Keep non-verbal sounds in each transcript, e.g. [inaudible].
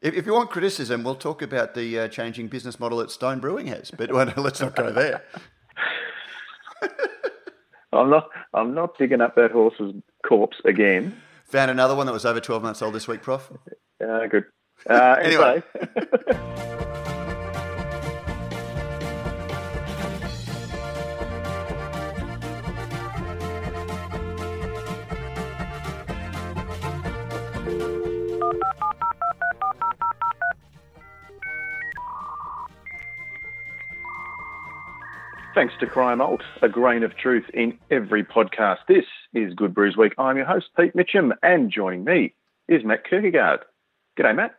If, if you want criticism, we'll talk about the uh, changing business model that Stone Brewing has. But well, [laughs] let's not go there. [laughs] I'm not. I'm not digging up that horse's corpse again. Found another one that was over 12 months old this week, Prof. Uh, good. Uh, [laughs] Anyway. Thanks to Cryer Malt, a grain of truth in every podcast. This is Good Brews Week. I'm your host, Pete Mitchum, and joining me is Matt Kirkegaard. G'day, Matt.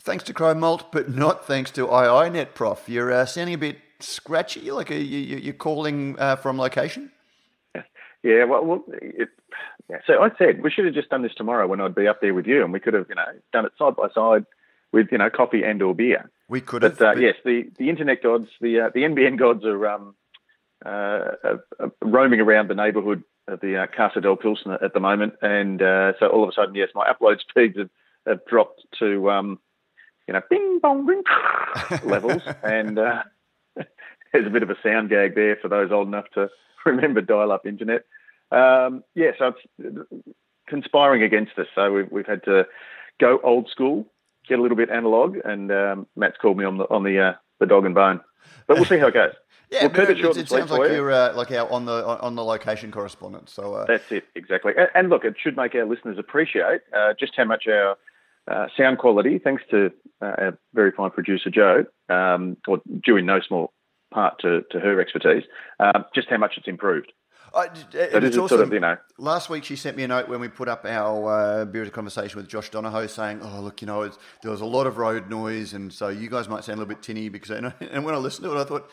Thanks to Cryer Malt, but not thanks to IINet, Prof. You're uh, sounding a bit scratchy, like a, you, you- you're calling uh, from location. Yeah, well, well it, yeah. so I said we should have just done this tomorrow when I'd be up there with you, and we could have, you know, done it side by side with, you know, coffee and or beer. We could have. But, uh, but- yes, the, the internet gods, the uh, the NBN gods are um, uh, uh, roaming around the neighbourhood of the uh, Casa del Pilsner at the moment, and uh, so all of a sudden, yes, my upload speeds have, have dropped to um, you know, bing bong bing [laughs] levels, and uh, [laughs] there's a bit of a sound gag there for those old enough to [laughs] remember dial-up internet. Um, yeah, so it's conspiring against us. So we've, we've had to go old school, get a little bit analog, and um, Matt's called me on the on the uh, the dog and bone. But we'll see how it goes. Yeah, We'll it it, it sounds like you. you're uh, like our on the on the location correspondent. So uh, That's it, exactly. And, and look, it should make our listeners appreciate uh, just how much our uh, sound quality, thanks to uh, our very fine producer Joe, um, or due in no small part to, to her expertise, um, just how much it's improved. I, it's awesome. sort of, you know, Last week, she sent me a note when we put up our uh, beer conversation with Josh Donahoe, saying, "Oh, look, you know, it's, there was a lot of road noise, and so you guys might sound a little bit tinny because." And, [laughs] and when I listened to it, I thought,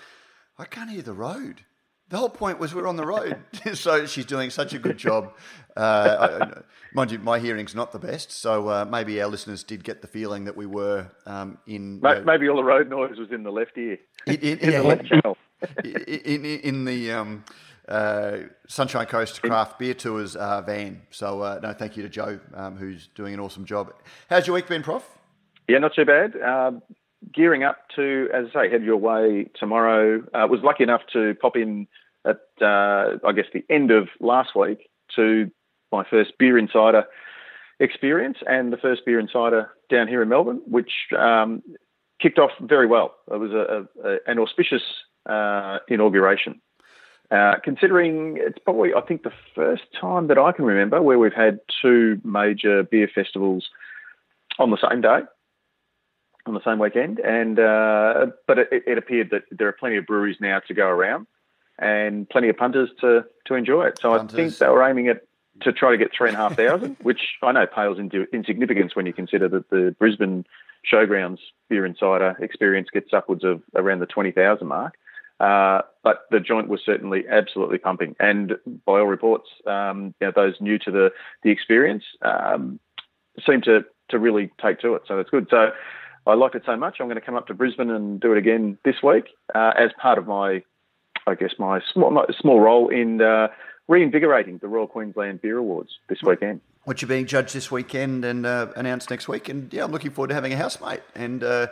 "I can't hear the road." The whole point was we're on the road, [laughs] so she's doing such a good job. Uh, I- mind you, my hearing's not the best, so uh, maybe our listeners did get the feeling that we were um, in you maybe all the road noise was in the left ear, in, in, [laughs] in yeah, the left channel. [laughs] in, in, in the um, uh, Sunshine Coast Craft Beer Tours uh, van. So, uh, no, thank you to Joe, um, who's doing an awesome job. How's your week been, Prof? Yeah, not too bad. Um, gearing up to, as I say, head your way tomorrow. Uh, was lucky enough to pop in at, uh, I guess, the end of last week to my first Beer Insider experience and the first Beer Insider down here in Melbourne, which um, kicked off very well. It was a, a, an auspicious uh, inauguration. Uh, considering it's probably, I think, the first time that I can remember where we've had two major beer festivals on the same day on the same weekend, and uh, but it, it appeared that there are plenty of breweries now to go around, and plenty of punters to to enjoy it. So I think they were aiming at to try to get three and a half thousand, [laughs] which I know pales into insignificance when you consider that the Brisbane Showgrounds Beer Insider experience gets upwards of around the twenty thousand mark. Uh, but the joint was certainly absolutely pumping, and by all reports, um, you know, those new to the the experience um, seem to to really take to it. So that's good. So I liked it so much. I'm going to come up to Brisbane and do it again this week uh, as part of my, I guess my small my small role in uh, reinvigorating the Royal Queensland Beer Awards this weekend. Which are being judged this weekend and uh, announced next week. And yeah, I'm looking forward to having a housemate. And uh,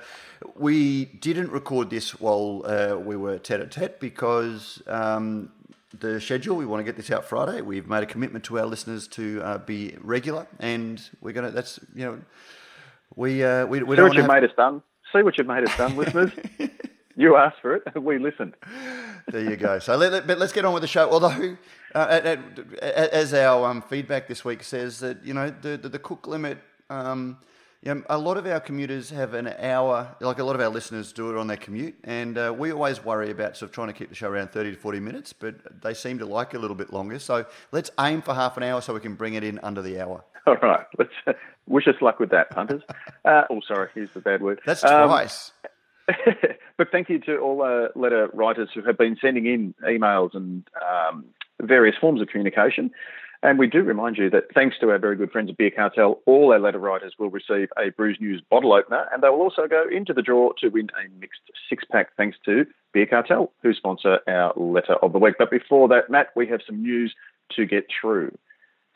we didn't record this while uh, we were tete a tete because um, the schedule, we want to get this out Friday. We've made a commitment to our listeners to uh, be regular. And we're to, that's, you know, we, uh, we, we See don't what you've have, made us done. See what you've made us done, listeners. [laughs] You asked for it. We listened. There you go. So, let, let- but let's get on with the show. Although, uh, as our um, feedback this week says that you know the the, the cook limit. Um, you know, a lot of our commuters have an hour, like a lot of our listeners do it on their commute, and uh, we always worry about sort of trying to keep the show around 30 to 40 minutes, but they seem to like it a little bit longer. So let's aim for half an hour so we can bring it in under the hour. [laughs] All right. Let's uh, wish us luck with that, punters. Uh, oh, sorry. Here's the bad word. That's Um, twice. [laughs] but thank you to all uh, letter writers who have been sending in emails and um, various forms of communication. And we do remind you that thanks to our very good friends at Beer Cartel, all our letter writers will receive a Brews News bottle opener, and they will also go into the draw to win a mixed six pack thanks to Beer Cartel, who sponsor our letter of the week. But before that, Matt, we have some news to get through.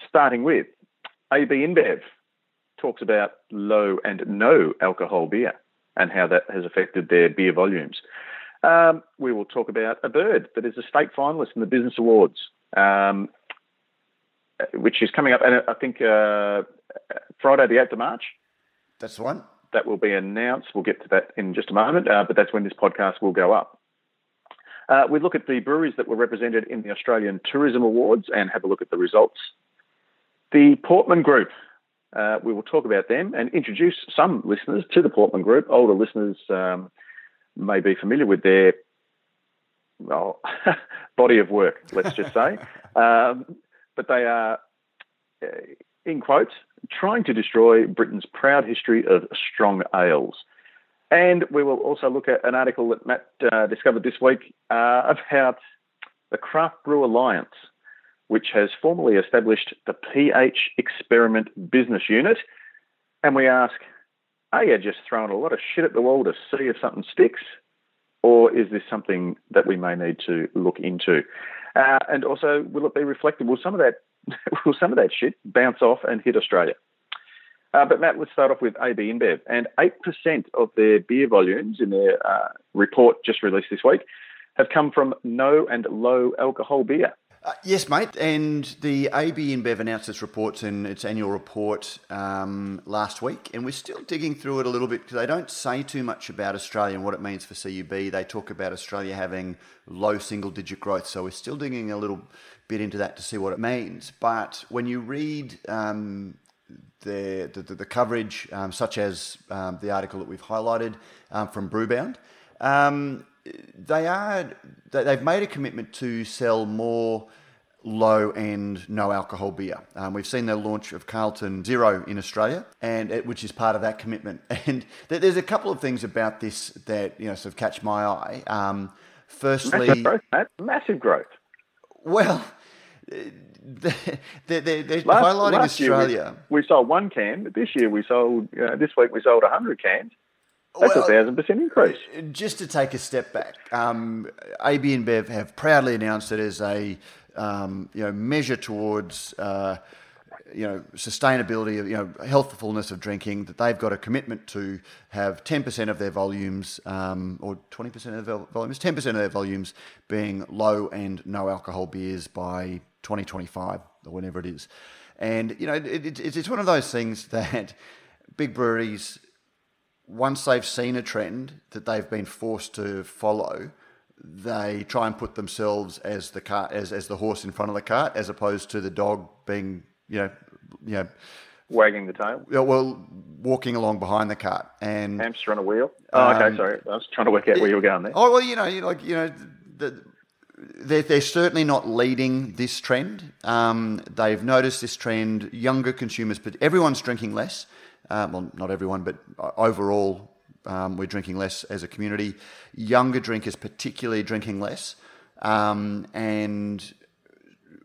Starting with AB InBev talks about low and no alcohol beer and how that has affected their beer volumes. Um, we will talk about a bird that is a state finalist in the Business Awards, um, which is coming up, and I think uh, Friday, the 8th of March. That's the one. That will be announced. We'll get to that in just a moment, uh, but that's when this podcast will go up. Uh, we look at the breweries that were represented in the Australian Tourism Awards and have a look at the results. The Portman Group, uh, we will talk about them and introduce some listeners to the Portman Group. Older listeners um, may be familiar with their well, [laughs] body of work, let's just say. [laughs] um, but they are, uh, in quotes, trying to destroy Britain's proud history of strong ales. And we will also look at an article that Matt uh, discovered this week uh, about the Craft Brew Alliance, which has formally established the pH Experiment Business Unit. And we ask, are you just throwing a lot of shit at the wall to see if something sticks? Or is this something that we may need to look into? Uh, and also, will it be reflected? Will some of that [laughs] will some of that shit bounce off and hit Australia? Uh, but Matt, let's start off with AB InBev. And 8% of their beer volumes in their uh, report just released this week have come from no and low alcohol beer. Uh, yes, mate. And the AB InBev announced its reports in its annual report um, last week, and we're still digging through it a little bit because they don't say too much about Australia and what it means for CUB. They talk about Australia having low single digit growth, so we're still digging a little bit into that to see what it means. But when you read um, the, the, the coverage, um, such as um, the article that we've highlighted um, from Brewbound, um, they are they've made a commitment to sell more low end no alcohol beer. Um, we've seen the launch of Carlton Zero in Australia, and it, which is part of that commitment. [laughs] And there's a couple of things about this that you know sort of catch my eye. Um, firstly, massive growth, massive growth. Well, [laughs] they're, they're, they're last, highlighting last Australia. We, we, sold one can. This year we sold. Uh, this week we sold hundred cans. That's well, a thousand percent increase. Just to take a step back, um, AB InBev have proudly announced it as a um, you know measure towards. Uh, you know, sustainability of, you know, healthfulness of drinking, that they've got a commitment to have 10% of their volumes, um, or 20% of their volumes, 10% of their volumes being low and no alcohol beers by 2025 or whenever it is. And, you know, it, it, it's one of those things [laughs] that big breweries, once they've seen a trend that they've been forced to follow, they try and put themselves as the cart, as, as the horse in front of the cart, as opposed to the dog being, you know, you know, wagging the tail. Yeah, well, walking along behind the cart and hamster on a wheel. Oh, okay, um, sorry, I was trying to work out where you were going there. Oh well, you know, like you know, the, they're, they're certainly not leading this trend. Um, they've noticed this trend. Younger consumers, but everyone's drinking less. Uh, well, not everyone, but overall, um, we're drinking less as a community. Younger drinkers, particularly, drinking less, um, and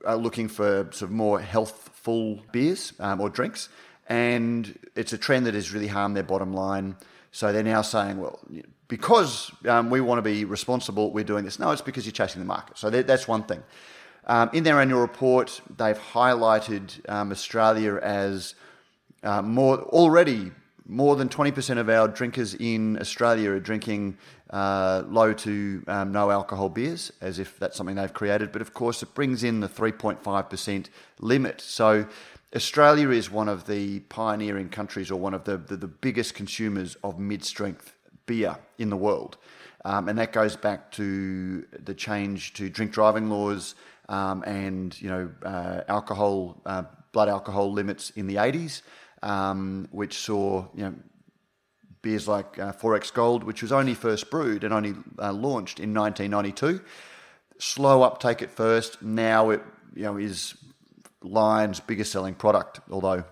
are looking for sort of more healthful beers um, or drinks. And it's a trend that has really harmed their bottom line. So they're now saying, well, because um, we want to be responsible, we're doing this. No, it's because you're chasing the market. So that's one thing. Um, in their annual report, they've highlighted um, Australia as uh, more already more than 20% of our drinkers in Australia are drinking uh, low to um, no alcohol beers, as if that's something they've created. But of course, it brings in the 3.5% limit. So Australia is one of the pioneering countries or one of the, the, the biggest consumers of mid strength beer in the world. Um, and that goes back to the change to drink driving laws um, and you know uh, alcohol, uh, blood alcohol limits in the 80s, um, which saw you know beers like uh, 4X Gold, which was only first brewed and only uh, launched in 1992. Slow uptake at first. Now it you know is Lion's biggest selling product, although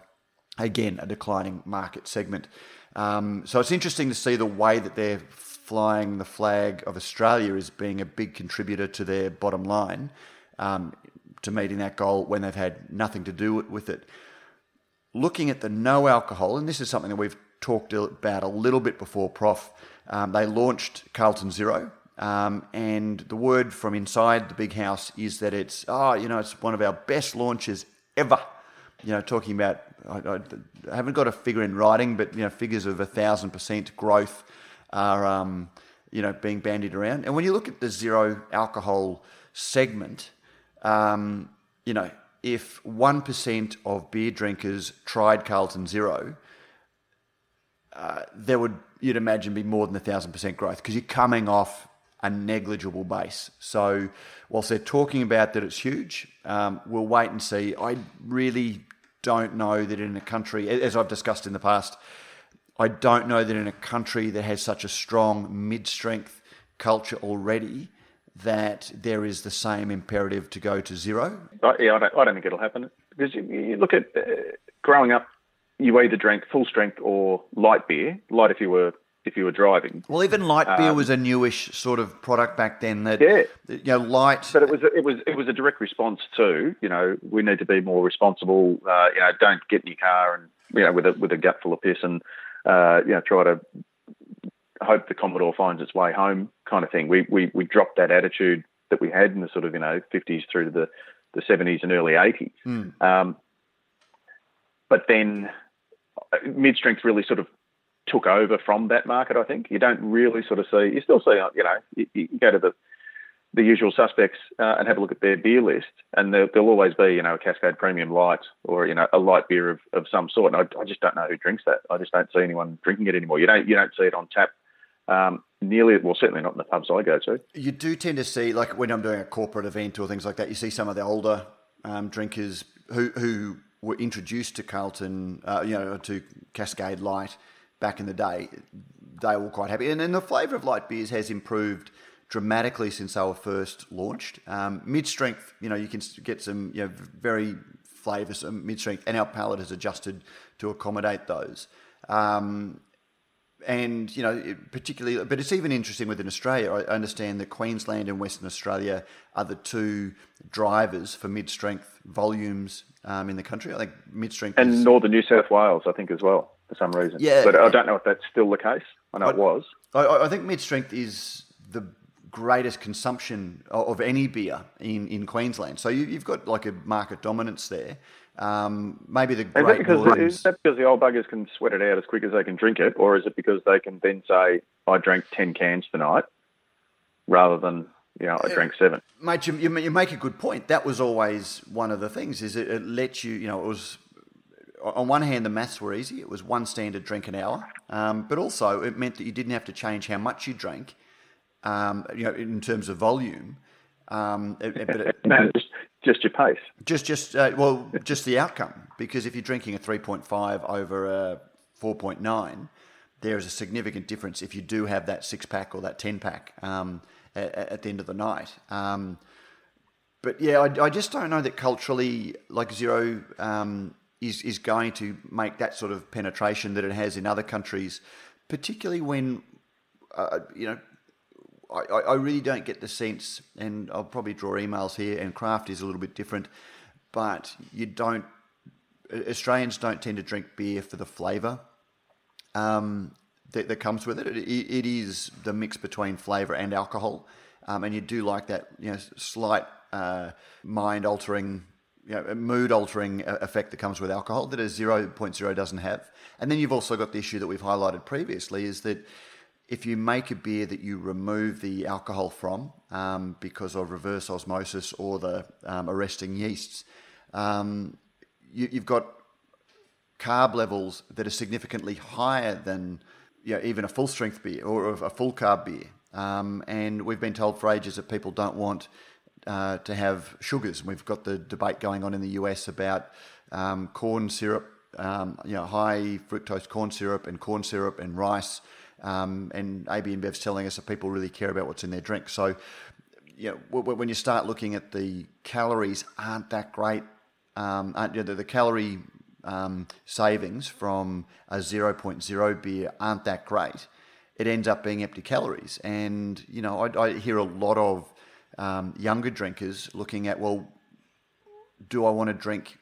again a declining market segment. Um, so it's interesting to see the way that they're flying the flag of Australia as being a big contributor to their bottom line um, to meeting that goal when they've had nothing to do with it. Looking at the no alcohol, and this is something that we've talked about a little bit before, Prof. Um, they launched Carlton Zero, um, and the word from inside the big house is that it's, oh, you know, it's one of our best launches ever. you know, talking about, I, I, haven't got a figure in writing, but, you know, figures of a thousand percent growth are, um, you know, being bandied around. And when you look at the zero alcohol segment, um, you know, if 1% of beer drinkers tried Carlton Zero, uh, there would, you'd imagine, be more than a thousand percent growth because you're coming off a negligible base. So, whilst they're talking about that it's huge, um, we'll wait and see. I really don't know that in a country, as I've discussed in the past, I don't know that in a country that has such a strong mid strength culture already that there is the same imperative to go to zero. yeah, I don't, I don't think it'll happen because you, you look at uh, growing up, you either drank full strength or light beer, light if you were if you were driving. Well, even light beer um, was a newish sort of product back then. That yeah, you know, light. But it was it was it was a direct response to you know we need to be more responsible. Uh, you know, don't get in your car and you know with a with a gut full of piss and uh, you know try to hope the Commodore finds its way home kind of thing. We we we dropped that attitude that we had in the sort of you know 50s through to the the 70s and early 80s. Mm. Um, but then uh, mid strength really sort of took over from that market. I think you don't really sort of see. You still see, you know, you, you go to the the usual suspects uh, and have a look at their beer list, and there, will always be, you know, a Cascade Premium Light or you know a light beer of, of some sort. And I, I, just don't know who drinks that. I just don't see anyone drinking it anymore. You don't you don't see it on tap. Um, nearly, well, certainly not in the pubs I go to. You do tend to see, like when I'm doing a corporate event or things like that, you see some of the older um, drinkers who who were introduced to Carlton, uh, you know, to Cascade Light back in the day, they were quite happy. And, and the flavour of light beers has improved dramatically since they were first launched. Um, mid strength, you know, you can get some you know, very flavoursome mid strength, and our palate has adjusted to accommodate those. Um, and you know, particularly, but it's even interesting within Australia. I understand that Queensland and Western Australia are the two drivers for mid-strength volumes um, in the country. I think mid-strength and is... Northern New South Wales, I think as well for some reason. Yeah, but I don't know if that's still the case. I know I, it was. I, I think mid strength is the greatest consumption of any beer in, in Queensland. So you, have got like a market dominance there. Um, maybe the is that, because, is that because the old buggers can sweat it out as quick as they can drink it, or is it because they can then say, "I drank ten cans tonight," rather than you know, I drank seven. Mate, you, you, make a good point. That was always one of the things. Is it, it lets you, you know, it was on one hand, the maths were easy. It was one standard drink an hour, um, but also it meant that you didn't have to change how much you drank, um, you know, in terms of volume. Um, it, but it, [laughs] just, your pace. Just, just uh, well, [laughs] just the outcome. Because if you're drinking a 3.5 over a 4.9, there is a significant difference if you do have that six pack or that 10 pack um, at, at, the end of the night. Um, but yeah, I, I, just don't know that culturally, like zero um, is is going to make that sort of penetration that it has in other countries, particularly when uh, you know. I, I really don't get the sense, and I'll probably draw emails here, and craft is a little bit different, but you don't, Australians don't tend to drink beer for the flavour um, that, that, comes with it. it. it is the mix between flavour and alcohol, um, and you do like that you know, slight uh, mind altering you know, mood altering effect that comes with alcohol that a 0.0 doesn't have. And then you've also got the issue that we've highlighted previously is that if you make a beer that you remove the alcohol from um, because of reverse osmosis or the um, arresting yeasts, um, you, have got carb levels that are significantly higher than you know, even a full strength beer or a full carb beer. Um, and we've been told for ages that people don't want uh, to have sugars. We've got the debate going on in the US about um, corn syrup, um, you know, high fructose corn syrup and corn syrup and rice. Um, and AB InBev's telling us that people really care about what's in their drink. So, you know, when you start looking at the calories, aren't that great. Um, aren't, you know, the, the, calorie um, savings from a 0.0 beer aren't that great. It ends up being empty calories. And, you know, I, I hear a lot of um, younger drinkers looking at, well, do I want to drink,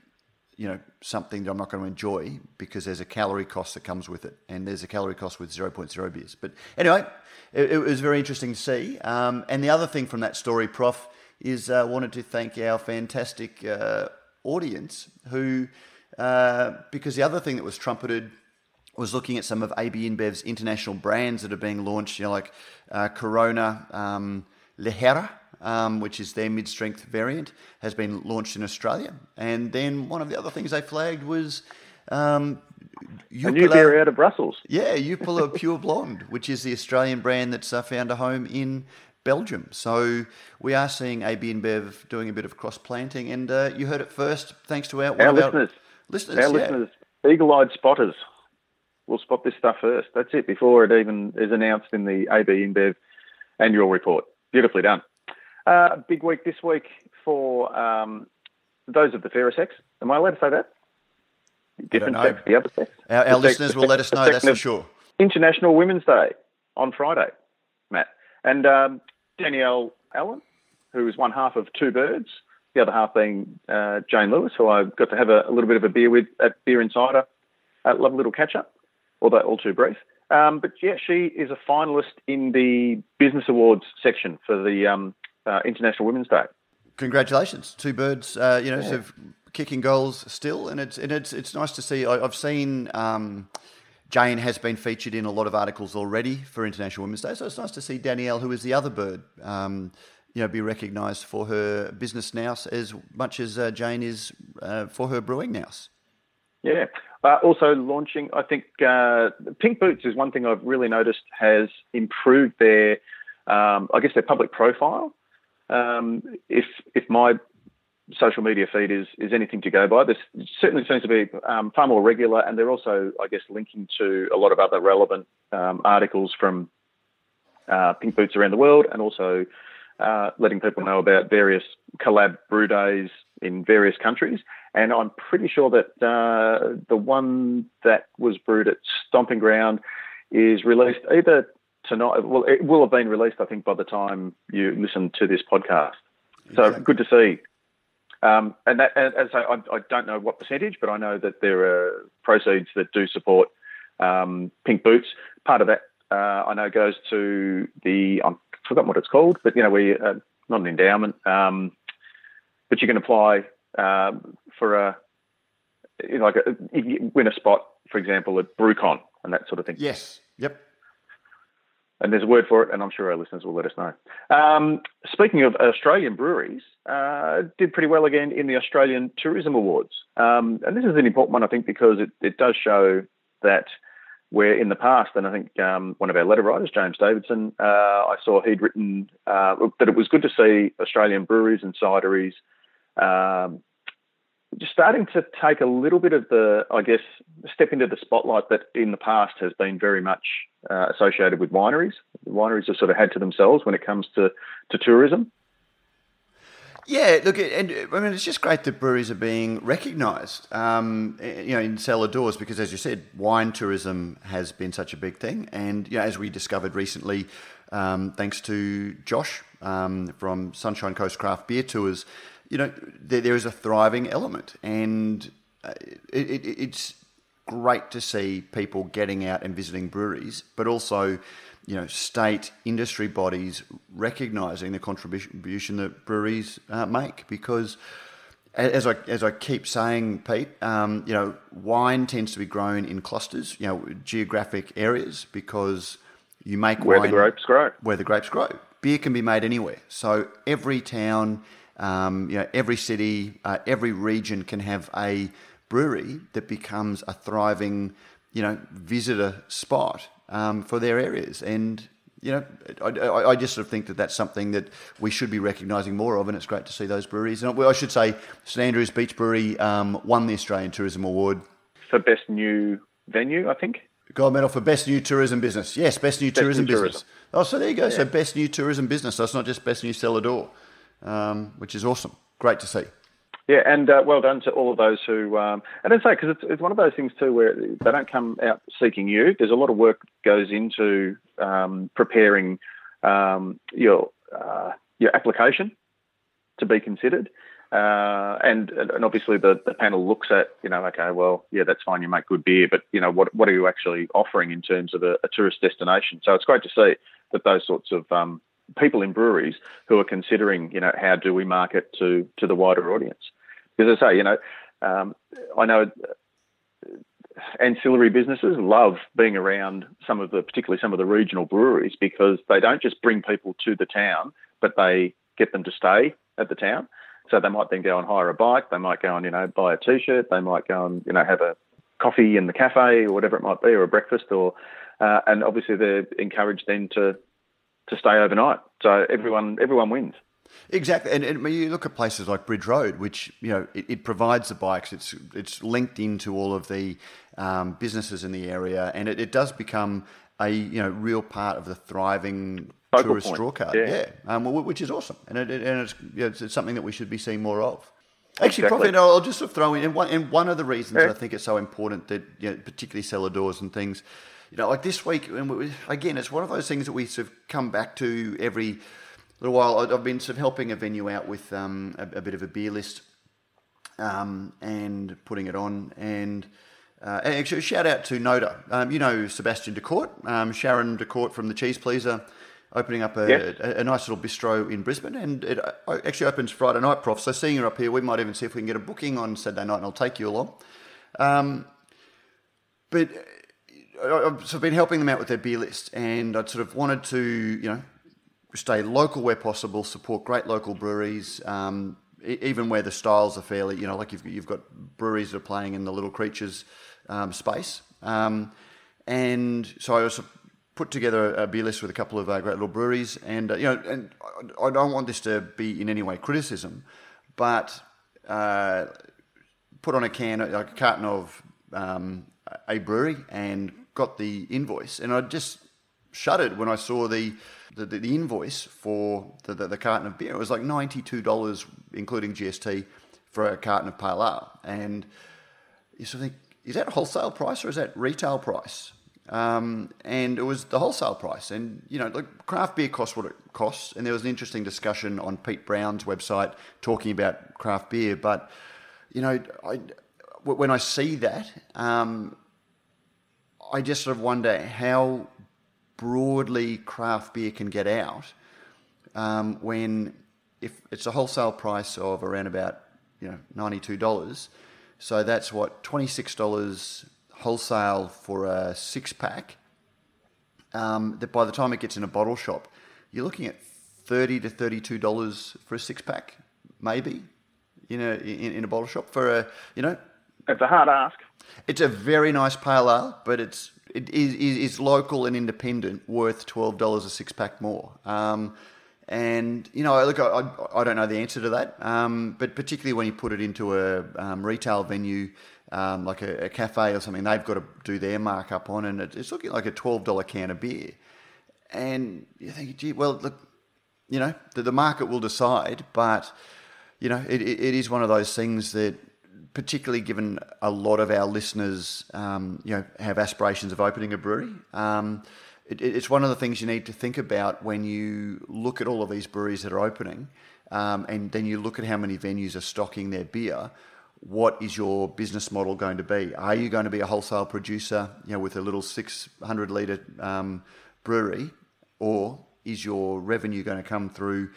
you know, something that I'm not going to enjoy because there's a calorie cost that comes with it, and there's a calorie cost with 0.0 beers. But anyway, it, it was very interesting to see. Um, and the other thing from that story, Prof, is uh, wanted to thank our fantastic uh, audience who uh, because the other thing that was trumpeted was looking at some of AB InBev's international brands that are being launched, you know, like uh, Corona um, Ligera, um, which is their mid-strength variant, has been launched in Australia. And then one of the other things they flagged was um, a new beer out of Brussels. Yeah, Jupiler [laughs] Pure Blonde, which is the Australian brand that's uh, found a home in Belgium. So we are seeing AB InBev doing a bit of cross planting, and uh, you heard it first thanks to our, our listeners. Our listeners, our yeah. listeners, eagle-eyed spotters will spot this stuff first. That's it before it even is announced in the AB InBev annual report. Beautifully done. Uh, big week this week for um, those of the fairer sex. Am I allowed to say that? Different sex, the other sex. Our, our listeners sex, will let us know, that's for sure. International Women's Day on Friday, Matt. And um, Danielle Allen, who is one half of Two Birds, the other half being uh, Jayne Lewis, who I got to have a, a, little bit of a beer with at Beer Insider. Uh, love a little catch up, although all too brief. Um, but yeah, she is a finalist in the Business Awards section for the um, uh, International Women's Day. Congratulations, two birds. Uh, you know, yeah. sort of kicking goals still, and it's and it's it's nice to see. I, have seen. Um, Jayne has been featured in a lot of articles already for International Women's Day, so it's nice to see Danielle, who is the other bird, um, you know, be recognised for her business nous as much as uh, Jayne is uh, for her brewing nous. Yeah. Uh, also launching, I think uh, Pink Boots is one thing I've really noticed has improved their, um, I guess, their public profile. Um, if if my social media feed is is anything to go by, this certainly seems to be um, far more regular, and they're also, I guess, linking to a lot of other relevant um, articles from uh, Pink Boots around the world, and also uh, letting people know about various collab brew days in various countries. And I'm pretty sure that uh, the one that was brewed at Stomping Ground is released either tonight. Well, it will have been released, I think, by the time you listen to this podcast. Exactly. So good to see. Um, and that, as I, I, don't know what percentage, but I know that there are proceeds that do support um, Pink Boots. Part of that, uh, I know, goes to the I've forgotten what it's called, but you know, we uh, not an endowment, um, but you can apply um, for a you know, like a, win a spot, for example, at BrewCon and that sort of thing. Yes. Yep and there's a word for it, and I'm sure our listeners will let us know. Um, speaking of Australian breweries, uh, did pretty well again in the Australian Tourism Awards, um, and this is an important one, I think, because it, it does show that where in the past, and I think um, one of our letter writers, James Davidson, uh, I saw he'd written uh, that it was good to see Australian breweries and cideries um, starting to take a little bit of the, I guess, step into the spotlight that in the past has been very much uh, associated with wineries. Wineries have sort of had to themselves when it comes to, to tourism. Yeah, look, and I mean, it's just great that breweries are being recognised, um, you know, in cellar doors because, as you said, wine tourism has been such a big thing, and you know, as we discovered recently, um, thanks to Josh um, from Sunshine Coast Craft Beer Tours, you know, there, there is a thriving element, and uh, it, it, it's great to see people getting out and visiting breweries, but also, you know, state industry bodies recognizing the contribution that breweries uh, make because. As I as I keep saying, Pete, um, you know, wine tends to be grown in clusters, you know, geographic areas because you make where wine the grapes grow. Where the grapes grow. Beer can be made anywhere. So every town um, you know, every city, uh, every region can have a brewery that becomes a thriving, you know, visitor spot um, for their areas. And you know, I, I, just sort of think that that's something that we should be recognising more of, and it's great to see those breweries. And I should say, St Andrews Beach Brewery um, won the Australian Tourism Award for best new venue, I think. Gold medal for best new tourism business. Yes, best new best tourism new business. Tourism. Oh, so there you go. Yeah. So best new tourism business. So it's not just best new cellar door um, which is awesome. Great to see. Yeah, and uh, well done to all of those who, um, and I say because it's, it's one of those things too where they don't come out seeking you. There's a lot of work goes into um, preparing um, your uh, your application to be considered, uh, and and obviously the, the panel looks at you know okay well yeah that's fine you make good beer but you know what what are you actually offering in terms of a, a tourist destination? So it's great to see that those sorts of um, people in breweries who are considering, you know, how do we market to to the wider audience? Because I say, you know, Um, I know ancillary businesses love being around some of the, particularly some of the regional breweries, because they don't just bring people to the town, but they get them to stay at the town. So they might then go and hire a bike. They might go and you know buy a t-shirt. They might go and you know have a coffee in the cafe or whatever it might be, or a breakfast, or uh, and obviously they're encouraged then to to stay overnight. So everyone everyone wins. Exactly, and, and you look at places like Bridge Road, which you know it, it provides the bikes. It's it's linked into all of the um, businesses in the area, and it, it, does become a you know real part of the thriving Focal tourist point. draw card. Yeah, yeah. Um, which is awesome, and, it, and it's, you know, it's, it's, something that we should be seeing more of. Actually, exactly. probably I'll just sort of throw in, and one, and one of the reasons yeah. I think it's so important that you know, particularly cellar doors and things, you know, like this week, and we, again, it's one of those things that we sort of come back to every little while. I've been sort of helping a venue out with um, a, a, bit of a beer list um, and putting it on. And uh, actually, shout out to Noda. Um, you know Sebastian DeCourt, um, Sharon DeCourt from the Cheese Pleaser, opening up a, yes. a, a, nice little bistro in Brisbane. And it uh, actually opens Friday night, Prof. So seeing her up here, we might even see if we can get a booking on Saturday night, and I'll take you along. Um, but uh, I've sort of been helping them out with their beer list, and I'd sort of wanted to, you know, stay local where possible, support great local breweries, um, even where the styles are fairly, you know, like you've, you've got breweries that are playing in the little creatures um, space. Um, and so I also put together a beer list with a couple of uh, great little breweries, and uh, you know, and I don't want this to be in any way criticism, but uh, put on a can, like a carton of um, a brewery, and got the invoice, and I just shuddered when I saw the the, the invoice for the, the, the, carton of beer. It was like $92, including GST, for a carton of Pale Ale. And you sort of think, is that wholesale price or is that retail price? Um, and it was the wholesale price. And, you know, like craft beer costs what it costs. And there was an interesting discussion on Pete Brown's website talking about craft beer. But, you know, I, when I see that, um, I just sort of wonder how broadly craft beer can get out um, when if it's a wholesale price of around about you know ninety two dollars, so that's what twenty six dollars wholesale for a six pack. Um, that by the time it gets in a bottle shop, you're looking at thirty to thirty two dollars for a six pack, maybe. You know, in, in a bottle shop for a you know. It's a hard ask. It's a very nice pale ale, but it's it is, is local and independent worth twelve dollars a six pack more. Um, and you know, look, I, I don't know the answer to that, um, but particularly when you put it into a um, retail venue um, like a, a, cafe or something, they've got to do their markup on, and it, it's looking like a twelve dollar can of beer. And you think, gee, well, look, you know, the, the market will decide, but you know, it, it is one of those things that particularly given a lot of our listeners, um, you know, have aspirations of opening a brewery. Um, it, it's one of the things you need to think about when you look at all of these breweries that are opening, um, and then you look at how many venues are stocking their beer. What is your business model going to be? Are you going to be a wholesale producer, you know, with a little 600 litre um, brewery, or is your revenue going to come through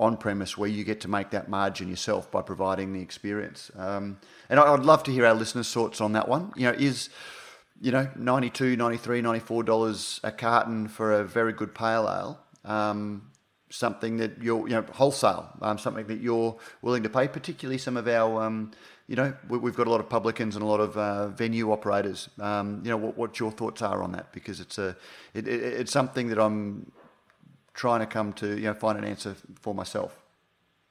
on premise where you get to make that margin yourself by providing the experience. Um, and I'd love to hear our listeners' thoughts on that one. You know, is you know 92 93 94 dollars a carton for a very good pale ale um, something that you're you know wholesale um, something that you're willing to pay particularly some of our um, you know we, have got a lot of publicans and a lot of uh, venue operators um, you know what, what your thoughts are on that because it's a it, it, it's something that I'm trying to come to you know find an answer for myself.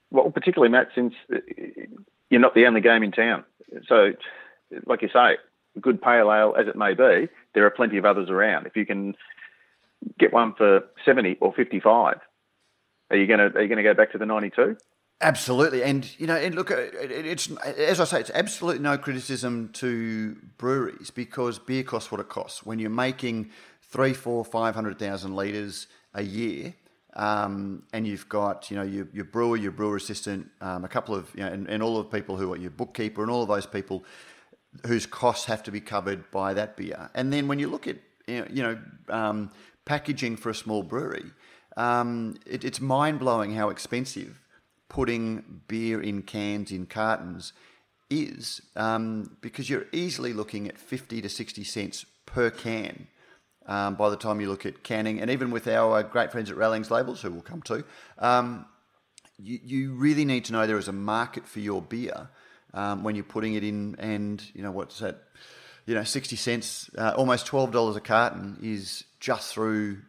Well, particularly Matt, since you're not the only game in town, so like you say, good pale ale as it may be, there are plenty of others around. If you can get one for seventy or fifty-five, are you going to are you going to go back to the ninety-two? Absolutely, and you know, and look, it's as I say, it's absolutely no criticism to breweries because beer costs what it costs. When you're making three, four, five hundred thousand liters a year. Um, and you've got, you know, your, your brewer, your brewer assistant, um, a couple of, you know, and, and all of the people who are your bookkeeper and all of those people whose costs have to be covered by that beer. And then when you look at, you know, um, packaging for a small brewery, um, it, it's mind blowing how expensive putting beer in cans, in cartons, is um, because you're easily looking at 50 to 60 cents per can um, by the time you look at canning. And even with our uh, great friends at Rallings Labels, who we'll come to, um, you, you really need to know there is a market for your beer um, when you're putting it in. And, you know, what's that? You know, 60 cents, uh, almost $12 a carton is just through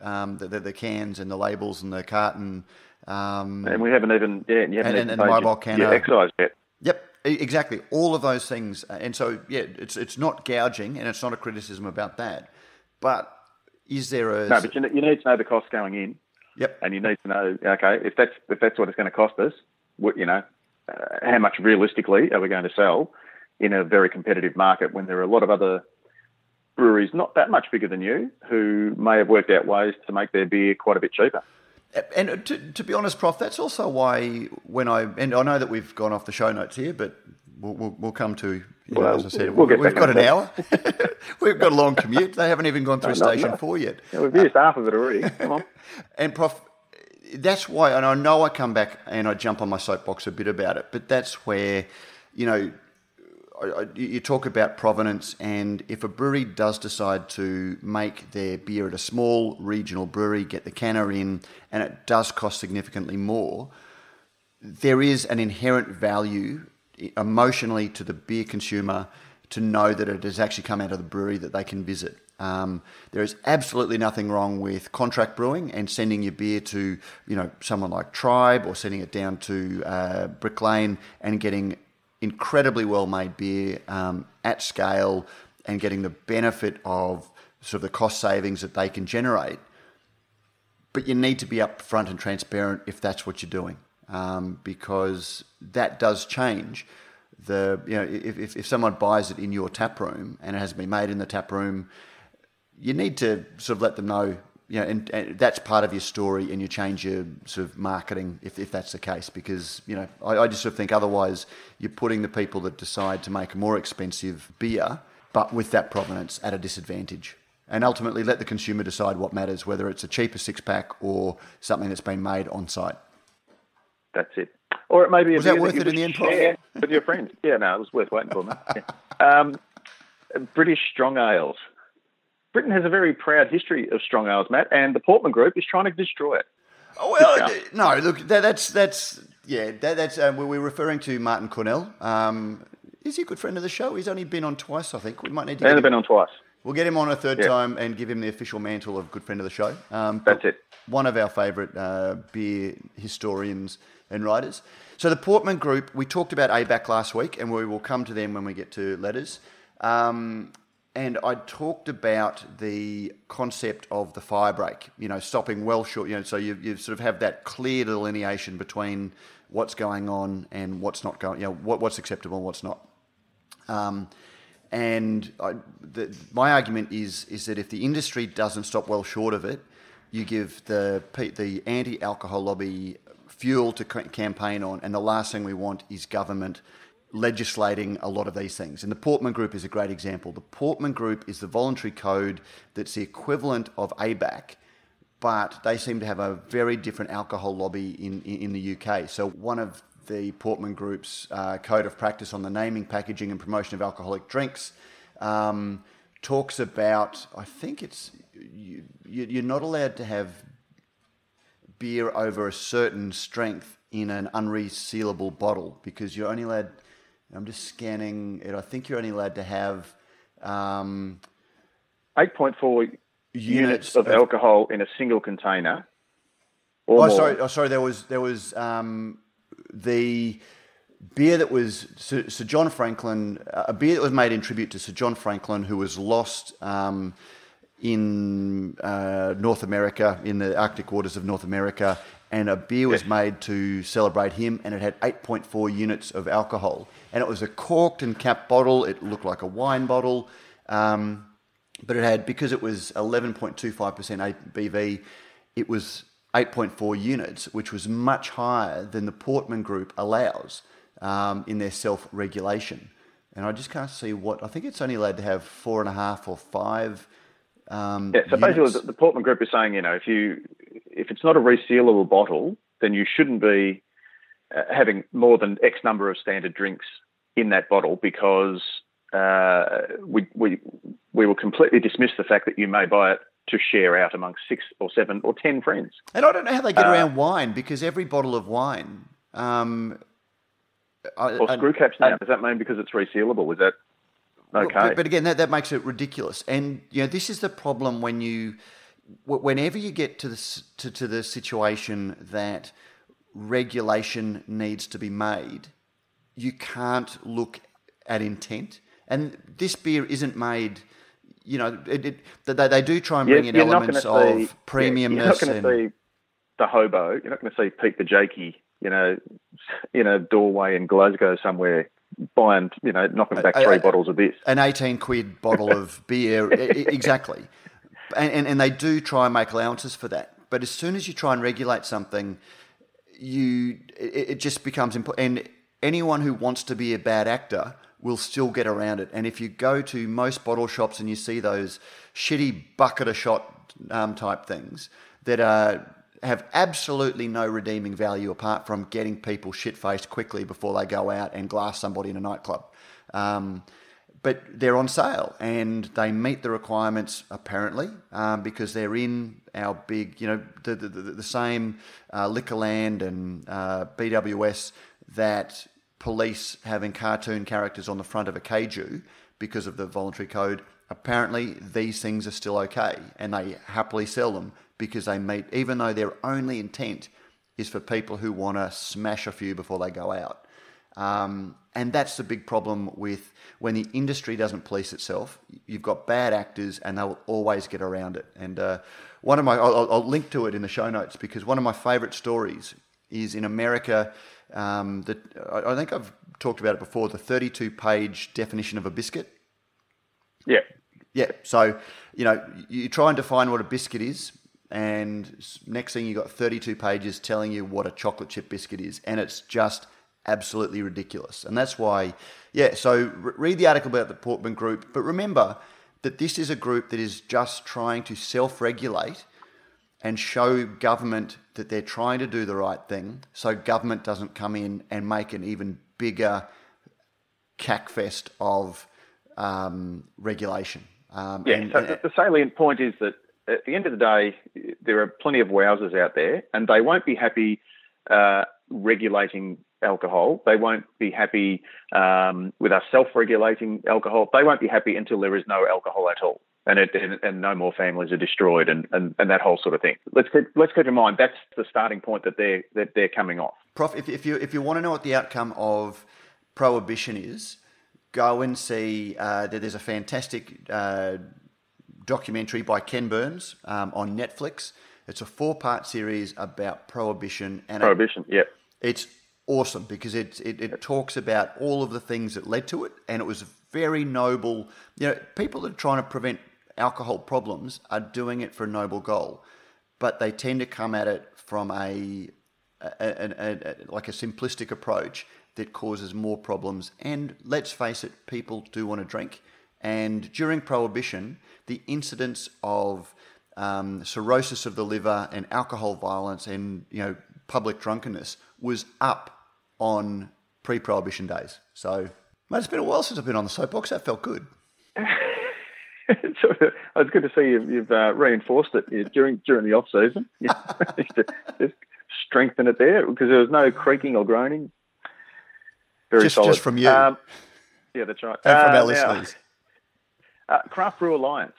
um, the, the, the, cans and the labels and the carton. Um, and we haven't even, yeah, you haven't and, and, and the mobile can excise yet. Yep, exactly. All of those things, and so yeah, it's it's not gouging, and it's not a criticism about that. But is there a no? But you, you need to know the cost going in. Yep. And you need to know, okay, if that's if that's what it's going to cost us, what you know, uh, how much realistically are we going to sell in a very competitive market when there are a lot of other breweries not that much bigger than you who may have worked out ways to make their beer quite a bit cheaper. And to, to be honest, Prof, that's also why when I and I know that we've gone off the show notes here, but we'll, we'll, we'll come to well, know, as I said, we'll we've got an hour. [laughs] we've got a long commute. They haven't even gone through no, station no. four yet. Yeah, we've used uh, half of it already. Come on. [laughs] and Prof, that's why, and I know I come back and I jump on my soapbox a bit about it, but that's where, you know, you talk about provenance, and if a brewery does decide to make their beer at a small regional brewery, get the canner in, and it does cost significantly more, there is an inherent value emotionally to the beer consumer to know that it has actually come out of the brewery that they can visit. Um, there is absolutely nothing wrong with contract brewing and sending your beer to, you know, someone like Tribe or sending it down to uh, Brick Lane and getting incredibly well made beer um, at scale and getting the benefit of sort of the cost savings that they can generate. But you need to be upfront and transparent if that's what you're doing, um, because that does change. The you know if, if, if someone buys it in your tap room and it hasn't been made in the tap room, you need to sort of let them know you know, and, and, that's part of your story, and you change your sort of marketing if, if that's the case, because you know, I, I, just sort of think otherwise you're putting the people that decide to make a more expensive beer, but with that provenance at a disadvantage, and ultimately let the consumer decide what matters, whether it's a cheaper six pack or something that's been made on site. That's it. Or it may be was that worth that it in the end? Share with your friends. Yeah, no, it was worth waiting for. Yeah. [laughs] Um, British strong ales. Britain has a very proud history of strong ales, Matt, and the Portman Group is trying to destroy it. Oh, well, no, look, that, that's that's yeah, that, that's um, we're referring to Martyn Cornell. Um, is he a good friend of the show? He's only been on twice, I think. We might need to. He's only been on twice. We'll get him on a third yeah. time and give him the official mantle of good friend of the show. Um, that's it. One of our favourite uh, beer historians and writers. So the Portman Group, we talked about ABAC last week, and we will come to them when we get to letters. Um, and I talked about the concept of the fire break, you know, stopping well short, you know, so you, you sort of have that clear delineation between what's going on and what's not going, you know, what, what's acceptable and what's not. Um, and I, the, my argument is is that if the industry doesn't stop well short of it, you give the the anti-alcohol lobby fuel to campaign on, and the last thing we want is government legislating a lot of these things. And the Portman Group is a great example. The Portman Group is the voluntary code that's the equivalent of ABAC, but they seem to have a very different alcohol lobby in, in, the UK. So one of the Portman Group's uh, code of practice on the naming, packaging, and promotion of alcoholic drinks um, talks about, I think it's, you, you're not allowed to have beer over a certain strength in an unresealable bottle because you're only allowed I'm just scanning it. I think you're only allowed to have um, 8.4 units, units of, of, alcohol in a single container. oh, more. sorry. Oh, sorry. There was there was um, the beer that was Sir, Sir, John Franklin, a beer that was made in tribute to Sir John Franklin, who was lost um, in uh, North America, in the Arctic waters of North America, and a beer was made to celebrate him, and it had 8.4 units of alcohol and it was a corked and capped bottle. It looked like a wine bottle, um, but it had because it was 11.25% ABV, it was 8.4 units, which was much higher than the Portman Group allows um, in their self-regulation. And I just can't see what I think it's only allowed to have four and a half or five. Um, yeah, so units. basically, the, Portman Group is saying, you know, if you it's not a resealable bottle, then you shouldn't be uh, having more than X number of standard drinks in that bottle because uh, we, we, we will completely dismiss the fact that you may buy it to share out amongst six or seven or ten friends. And I don't know how they get uh, around wine because every bottle of wine. Um, or screw caps now. Does that mean because it's resealable? Is that okay? But, but again, that, that makes it ridiculous. And you know, this is the problem when you, whenever you get to the to, to the situation that regulation needs to be made, you can't look at intent. And this beer isn't made you know, it, it, they, they do try and bring in elements of see, premiumness. You're not going to see the hobo. You're not going to see Pete the Jakey, you know, [laughs] in a doorway in Glasgow somewhere buying, you know, knocking back three a, bottles of this. An 18 quid bottle of beer, [laughs] exactly. And, and, and they do try and make allowances for that. But as soon as you try and regulate something, you it, it just becomes important. And anyone who wants to be a bad actor will still get around it. And if you go to most bottle shops and you see those shitty bucket of shot um, type things that are have absolutely no redeeming value apart from getting people shit faced quickly before they go out and glass somebody in a nightclub. Um, but they're on sale and they meet the requirements apparently um, because they're in our big, you know, the, the, the, same uh, Liquorland and uh, BWS that police having cartoon characters on the front of a kaiju because of the voluntary code. Apparently, these things are still okay, and they happily sell them because they meet, even though their only intent is for people who want to smash a few before they go out. Um, and that's the big problem with when the industry doesn't police itself. You've got bad actors, and they'll always get around it. And uh, one of my, I'll, I'll, link to it in the show notes because one of my favourite stories is in America. Um, the, I think I've talked about it before. The 32 page definition of a biscuit. Yeah. Yeah. So, you know, you try and define what a biscuit is, and next thing you've got 32 pages telling you what a chocolate chip biscuit is, and it's just absolutely ridiculous. And that's why, yeah. So read the article about the Portman Group, but remember that this is a group that is just trying to self regulate and show government that they're trying to do the right thing so government doesn't come in and make an even bigger cackfest of um, regulation. Um, yeah, and, so the, the salient point is that at the end of the day, there are plenty of wowsers out there, and they won't be happy uh, regulating alcohol. They won't be happy um, with us self-regulating alcohol. They won't be happy until there is no alcohol at all and, it, and, and no more families are destroyed and, and, and that whole sort of thing. Let's keep, let's keep in mind that's the starting point that they're that they're coming off. Prof, if, if you if you want to know what the outcome of prohibition is, go and see uh, that there's a fantastic uh, documentary by Ken Burns um, on Netflix. It's a four part series about prohibition and prohibition. It, yeah, it's awesome because it, it, it talks about all of the things that led to it, and it was very noble. You know, people that are trying to prevent alcohol problems are doing it for a noble goal, but they tend to come at it from a, a, a, a, like a simplistic approach that causes more problems. And let's face it, people do want to drink. And during Prohibition, the incidence of um, cirrhosis of the liver and alcohol violence and you know public drunkenness was up on pre-prohibition days. So, mate, it's been a while since I've been on the soapbox. That felt good. [laughs] so it's good to see you've, you've uh, reinforced it during during the off season. [laughs] just, [laughs] just strengthen it there because there was no creaking or groaning. Very just, solid. Just from you. Um, yeah, that's right. And from uh, our listeners. Now, uh, Craft Brew Alliance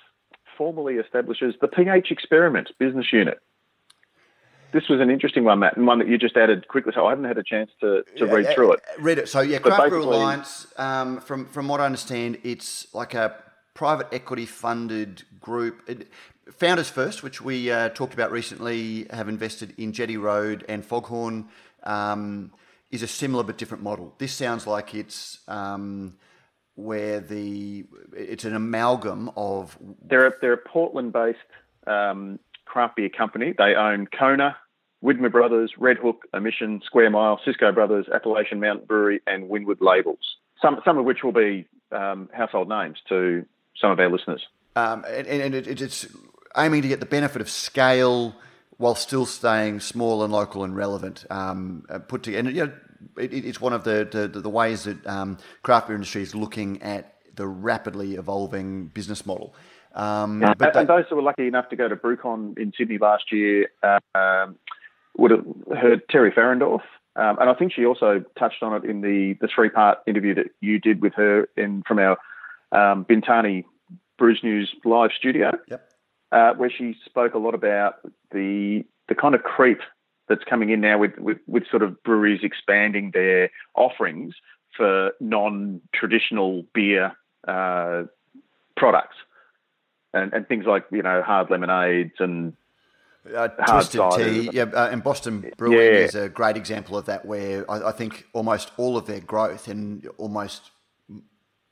formally establishes the PH Experiment business unit. This was an interesting one, Matt, and one that you just added quickly. So I haven't had a chance to, to yeah, read through it. Read it. So yeah, Craft Brew Alliance. Um, from from what I understand, it's like a private equity funded group. It, Founders First, which we uh, talked about recently, have invested in Jetty Road and Foghorn, um, is a similar but different model. This sounds like it's um, where the it's an amalgam of. They're a, they're a Portland based um, craft beer company. They own Kona, Widmer Brothers, Redhook, Omission, Square Mile, Cisco Brothers, Appalachian Mountain Brewery, and Wynwood Labels. Some some of which will be um, household names to some of our listeners. Um, and, and it, it's aiming to get the benefit of scale while still staying small and local and relevant. Um, uh, put together, and you know, it, it's one of the the, the ways that um, craft beer industry is looking at the rapidly evolving business model. Um, yeah, but and, those who were lucky enough to go to BrewCon in Sydney last year um, would have heard Teri Fahrendorf, um, and I think she also touched on it in the the three part interview that you did with her in from our um, Bintani Brews News live studio. Yep. Uh, where she spoke a lot about the the kind of creep that's coming in now with, with, with sort of breweries expanding their offerings for non-traditional beer uh, products and, and things like you know hard lemonades and uh, twisted tea, yeah, uh, and Boston Brewing yeah. is a great example of that. Where I, I, think almost all of their growth and almost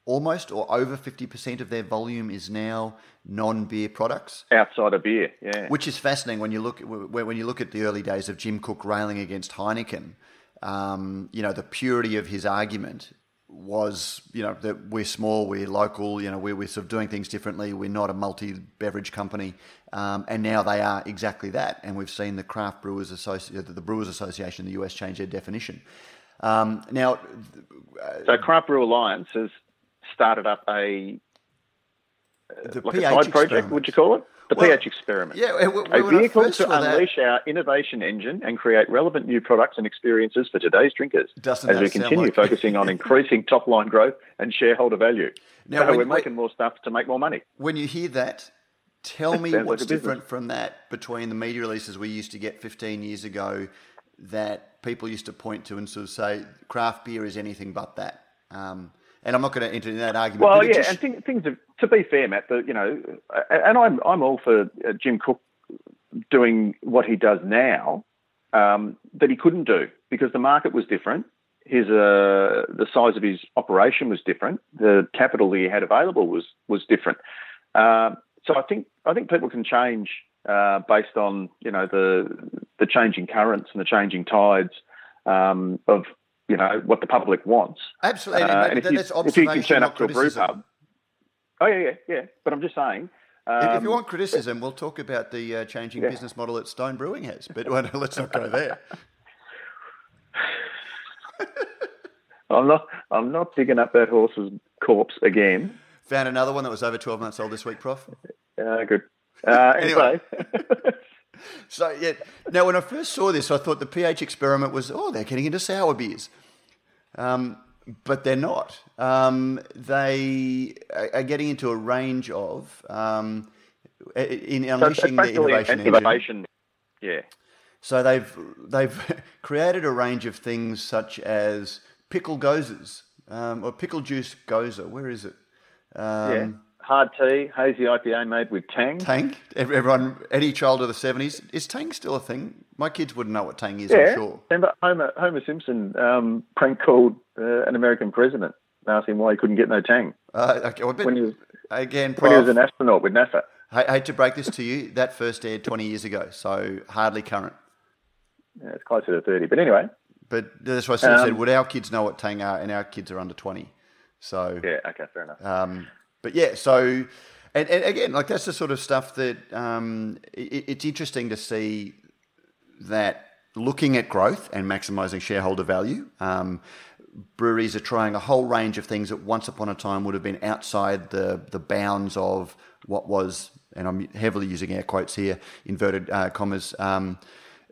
almost or over 50% of their volume is now non-beer products outside of beer yeah which is fascinating when you look when you look at the early days of Jim Koch railing against Heineken um, you know the purity of his argument was you know that we're small we're local you know we're, we're sort of doing things differently we're not a multi-beverage company um, and now they are exactly that and we've seen the craft brewers association the brewers association in the us change their definition um, now so craft brew alliance has started up a the like PH a side project, would you call it? The well, PH experiment. Yeah, we, we a vehicle to unleash our innovation engine and create relevant new products and experiences for today's drinkers Doesn't as we continue like... [laughs] focusing on [laughs] increasing top line growth and shareholder value. Now, so when, we're making more stuff to make more money. When you hear that, tell me what's like different from that between the media releases we used to get 15 years ago that people used to point to and sort of say craft beer is anything but that. Um, and I'm not going to enter in that argument. Well, yeah, just... and things, things have, to be fair, Matt, the, you know, and I'm I'm all for uh, Jim Koch doing what he does now um, that he couldn't do because the market was different. His uh, the size of his operation was different. The capital that he had available was was different. Uh, so I think I think people can change uh, based on you know the the changing currents and the changing tides um, of you know what the public wants. Absolutely, uh, and, if, you, if you can turn up to a brew pub, oh yeah, yeah, yeah. But I'm just saying. Um, if you um, want criticism, we'll talk about the uh, changing yeah. business model that Stone Brewing has. But [laughs] well, let's not go there. [laughs] I'm not. I'm not digging up that horse's corpse again. Found another one that was over 12 months old this week, Prof. Uh, good. Uh, [laughs] anyway. so yeah. Now, when I first saw this, I thought the pH experiment was, oh, they're getting into sour beers, um, but they're not. Um, they are getting into a range of um, in unleashing so the innovation. Innovation, yeah. So they've they've [laughs] created a range of things such as pickle goses um, or pickle juice gose. Where is it? Um, yeah hard tea, hazy IPA made with Tang. Tang. Everyone, any child of the seventies, is Tang still a thing? My kids wouldn't know what Tang is. Yeah. I'm sure. Remember Homer, Homer Simpson um, prank called uh, an American president, asked him why he couldn't get no Tang. Uh, okay, well, when he was again, when he was an astronaut with NASA. I hate to break this to you. That first aired 20 years ago, so hardly current. Yeah, it's closer to 30. But anyway. But that's why I um, said, would our kids know what Tang are? And our kids are under 20. So. Yeah, okay, fair enough. Um, but yeah, so and, and again, like that's the sort of stuff that um, it, it's interesting to see that looking at growth and maximizing shareholder value. Um, breweries are trying a whole range of things that once upon a time would have been outside the the bounds of what was, and I'm heavily using air quotes here, inverted uh, commas, um,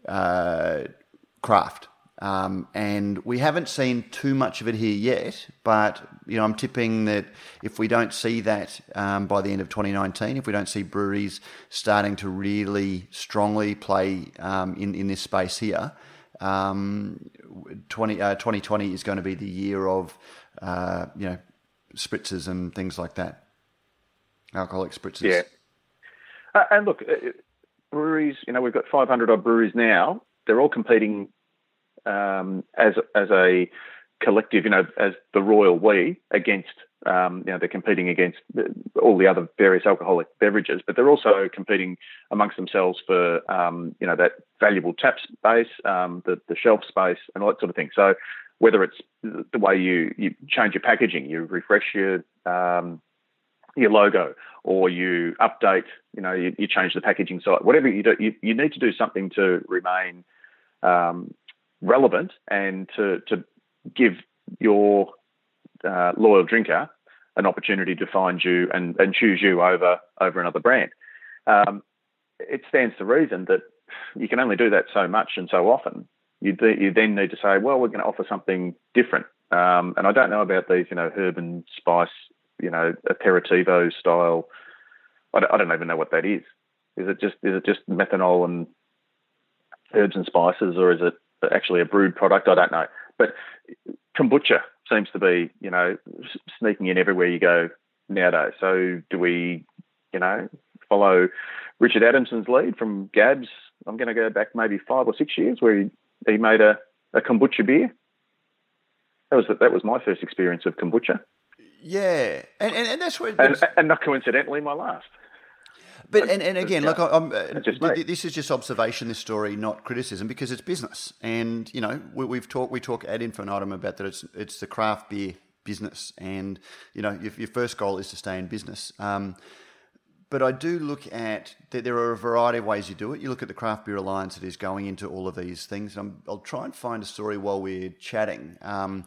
uh, craft. Um, and we haven't seen too much of it here yet, but you know I'm tipping that if we don't see that um, by the end of 2019, if we don't see breweries starting to really strongly play um, in in this space here, um, 20, uh, 2020 is going to be the year of uh, you know spritzers and things like that, alcoholic spritzers. Yeah, uh, and look, uh, breweries. You know we've got 500 odd breweries now. They're all competing um, as as a collective, you know, as the royal we against, um, you know, they're competing against all the other various alcoholic beverages, but they're also competing amongst themselves for, um, you know, that valuable tap space, um, the, the shelf space, and all that sort of thing. So whether it's the way you, you change your packaging, you refresh your um, your logo, or you update, you know, you, you change the packaging site, whatever you do, you, you need to do something to remain um, relevant and to to give your uh, loyal drinker an opportunity to find you and, and choose you over over another brand. Um, it stands to reason that you can only do that so much and so often. You, you then need to say, well, we're going to offer something different. Um, and I don't know about these, you know, herb and spice, you know, aperitivo style. I don't, I don't even know what that is. Is it just is it just methanol and herbs and spices, or is it actually a brewed product? I don't know. But kombucha seems to be, you know, sneaking in everywhere you go nowadays. So do we, you know, follow Richard Adamson's lead from Gabs? I'm going to go back maybe five or six years where he, he made a, a kombucha beer. That was that was my first experience of kombucha. Yeah, and and, and that's where and, and not coincidentally my last. But and, and again, look, I'm, this is just observation. This story, not criticism, because it's business. And you know, we, have talked we talk ad infinitum about that. It's it's the craft beer business, and you know, your, your first goal is to stay in business. Um, but I do look at that there are a variety of ways you do it. You look at the Craft Beer Alliance that is going into all of these things. i will try and find a story while we're chatting um,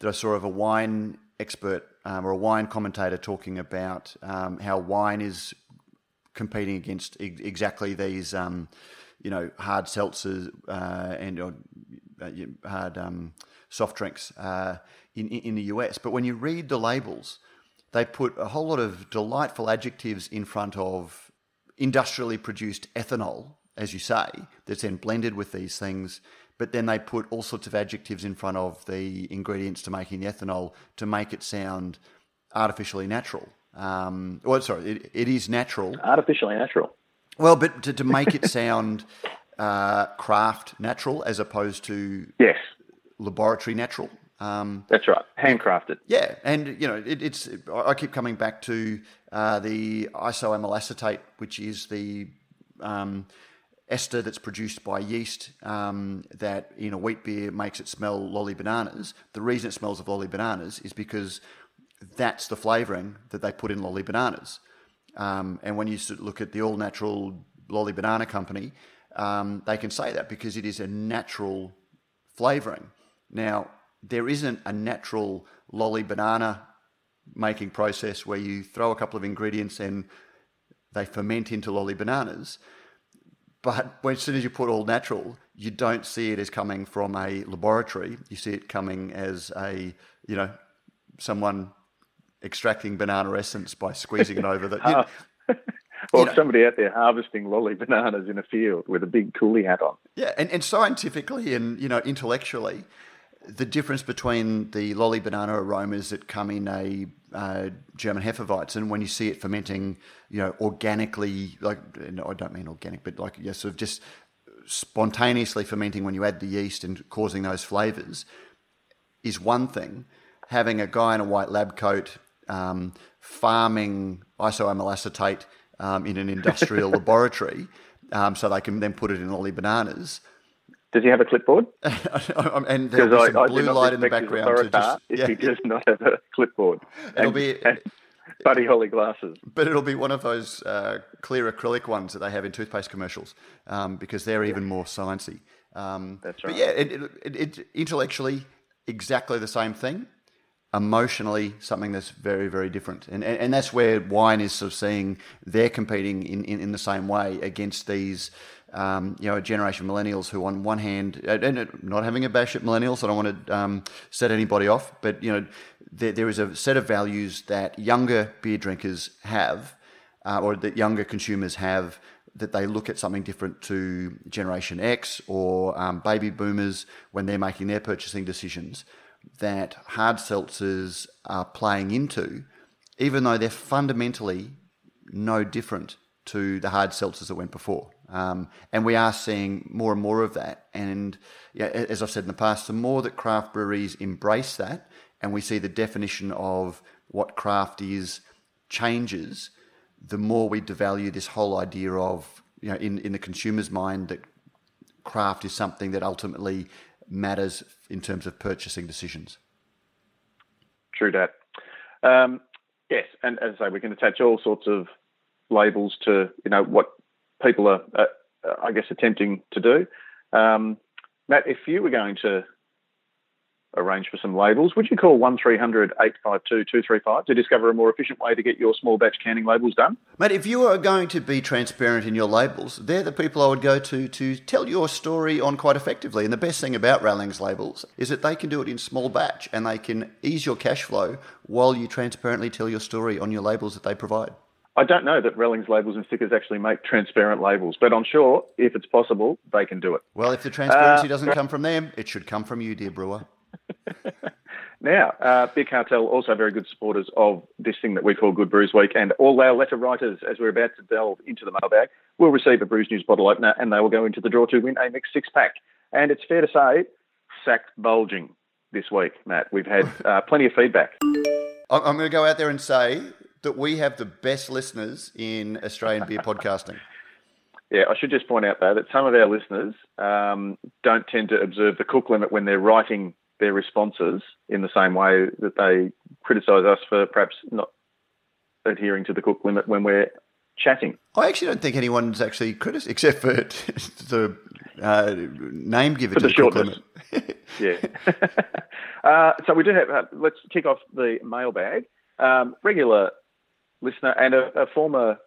that I saw of a wine expert um, or a wine commentator talking about um, how wine is competing against exactly these, um, you know, hard seltzers uh, and uh, hard um, soft drinks uh, in in the US. But when you read the labels, they put a whole lot of delightful adjectives in front of industrially produced ethanol, as you say, that's then blended with these things. But then they put all sorts of adjectives in front of the ingredients to making the ethanol to make it sound artificially natural. Um, well, sorry, it, it is natural. Artificially natural. Well, but to, to make it sound uh, craft natural as opposed to yes laboratory natural. Um, That's right, handcrafted. Yeah, and you know it, it's. I keep coming back to uh, the isoamyl acetate, which is the um, ester that's produced by yeast um, that in a wheat beer makes it smell lolly bananas. The reason it smells of lolly bananas is because that's the flavouring that they put in lolly bananas. Um, and when you look at the all natural lolly banana company, um, they can say that because it is a natural flavouring. Now, there isn't a natural lolly banana making process where you throw a couple of ingredients and they ferment into lolly bananas. But when, as soon as you put all natural, you don't see it as coming from a laboratory. You see it coming as a, you know, someone extracting banana essence by squeezing it over the. You [laughs] know, [laughs] or you know, somebody out there harvesting lolly bananas in a field with a big coolie hat on. Yeah, and, and scientifically and you know intellectually, the difference between the lolly banana aromas that come in a uh, German Hefeweizen when you see it fermenting, you know, organically, like no, I don't mean organic, but like yeah, sort of just spontaneously fermenting when you add the yeast and causing those flavors, is one thing. Having a guy in a white lab coat um, farming isoamyl acetate um, in an industrial [laughs] laboratory, um, so they can then put it in lolly bananas. Does he have a clipboard? [laughs] and be some I, blue I light in the background. To just, if yeah. he does not have a clipboard. It'll and, be. [laughs] And Buddy Holly glasses. But it'll be one of those uh, clear acrylic ones that they have in toothpaste commercials um, because they're even more sciencey. Um, That's right. But yeah, it, it, it, intellectually exactly the same thing emotionally something that's very, very different. And, and, and, that's where wine is sort of seeing they're competing in, in, in the same way against these, um, you know, a generation of millennials who, on one hand, and not having a bash at millennials, I don't want to um, set anybody off, but, you know, there, there is a set of values that younger beer drinkers have, uh, or that younger consumers have, that they look at something different to Generation X or um, baby boomers when they're making their purchasing decisions that hard seltzers are playing into, even though they're fundamentally no different to the hard seltzers that went before. Um, and we are seeing more and more of that. And yeah, as I've said in the past, the more that craft breweries embrace that, and we see the definition of what craft is changes, the more we devalue this whole idea of, you know, in, in the consumer's mind that craft is something that ultimately matters in terms of purchasing decisions. True that. Um, yes, and as I say, we can attach all sorts of labels to you know what people are, uh, I guess, attempting to do. Um, Matt, if you were going to arrange for some labels, would you call 1300 852 235 to discover a more efficient way to get your small batch canning labels done? Mate, if you are going to be transparent in your labels, they're the people I would go to to tell your story on quite effectively. And the best thing about Rallings labels is that they can do it in small batch and they can ease your cash flow while you transparently tell your story on your labels that they provide. I don't know that Rallings labels and stickers actually make transparent labels, but I'm sure if it's possible, they can do it. Well, if the transparency uh, doesn't come from them, it should come from you, dear brewer. Now, uh, Beer Cartel also very good supporters of this thing that we call Good Brews Week, and all our letter writers, as we're about to delve into the mailbag, will receive a Brews News bottle opener, and they will go into the draw to win a mixed six pack. And it's fair to say, sacked bulging this week, Matt. We've had [laughs] uh, plenty of feedback. I'm going to go out there and say that we have the best listeners in Australian beer podcasting. [laughs] Yeah, I should just point out though that some of our listeners um, don't tend to observe the cook limit when they're writing their responses in the same way that they criticise us for perhaps not adhering to the cook limit when we're chatting. I actually don't think anyone's actually criticised, except for [laughs] the uh, name giver for to the, the cook limit. [laughs] yeah. [laughs] uh, so we do have. Uh, let's kick off the mailbag. Um, regular listener and a, a former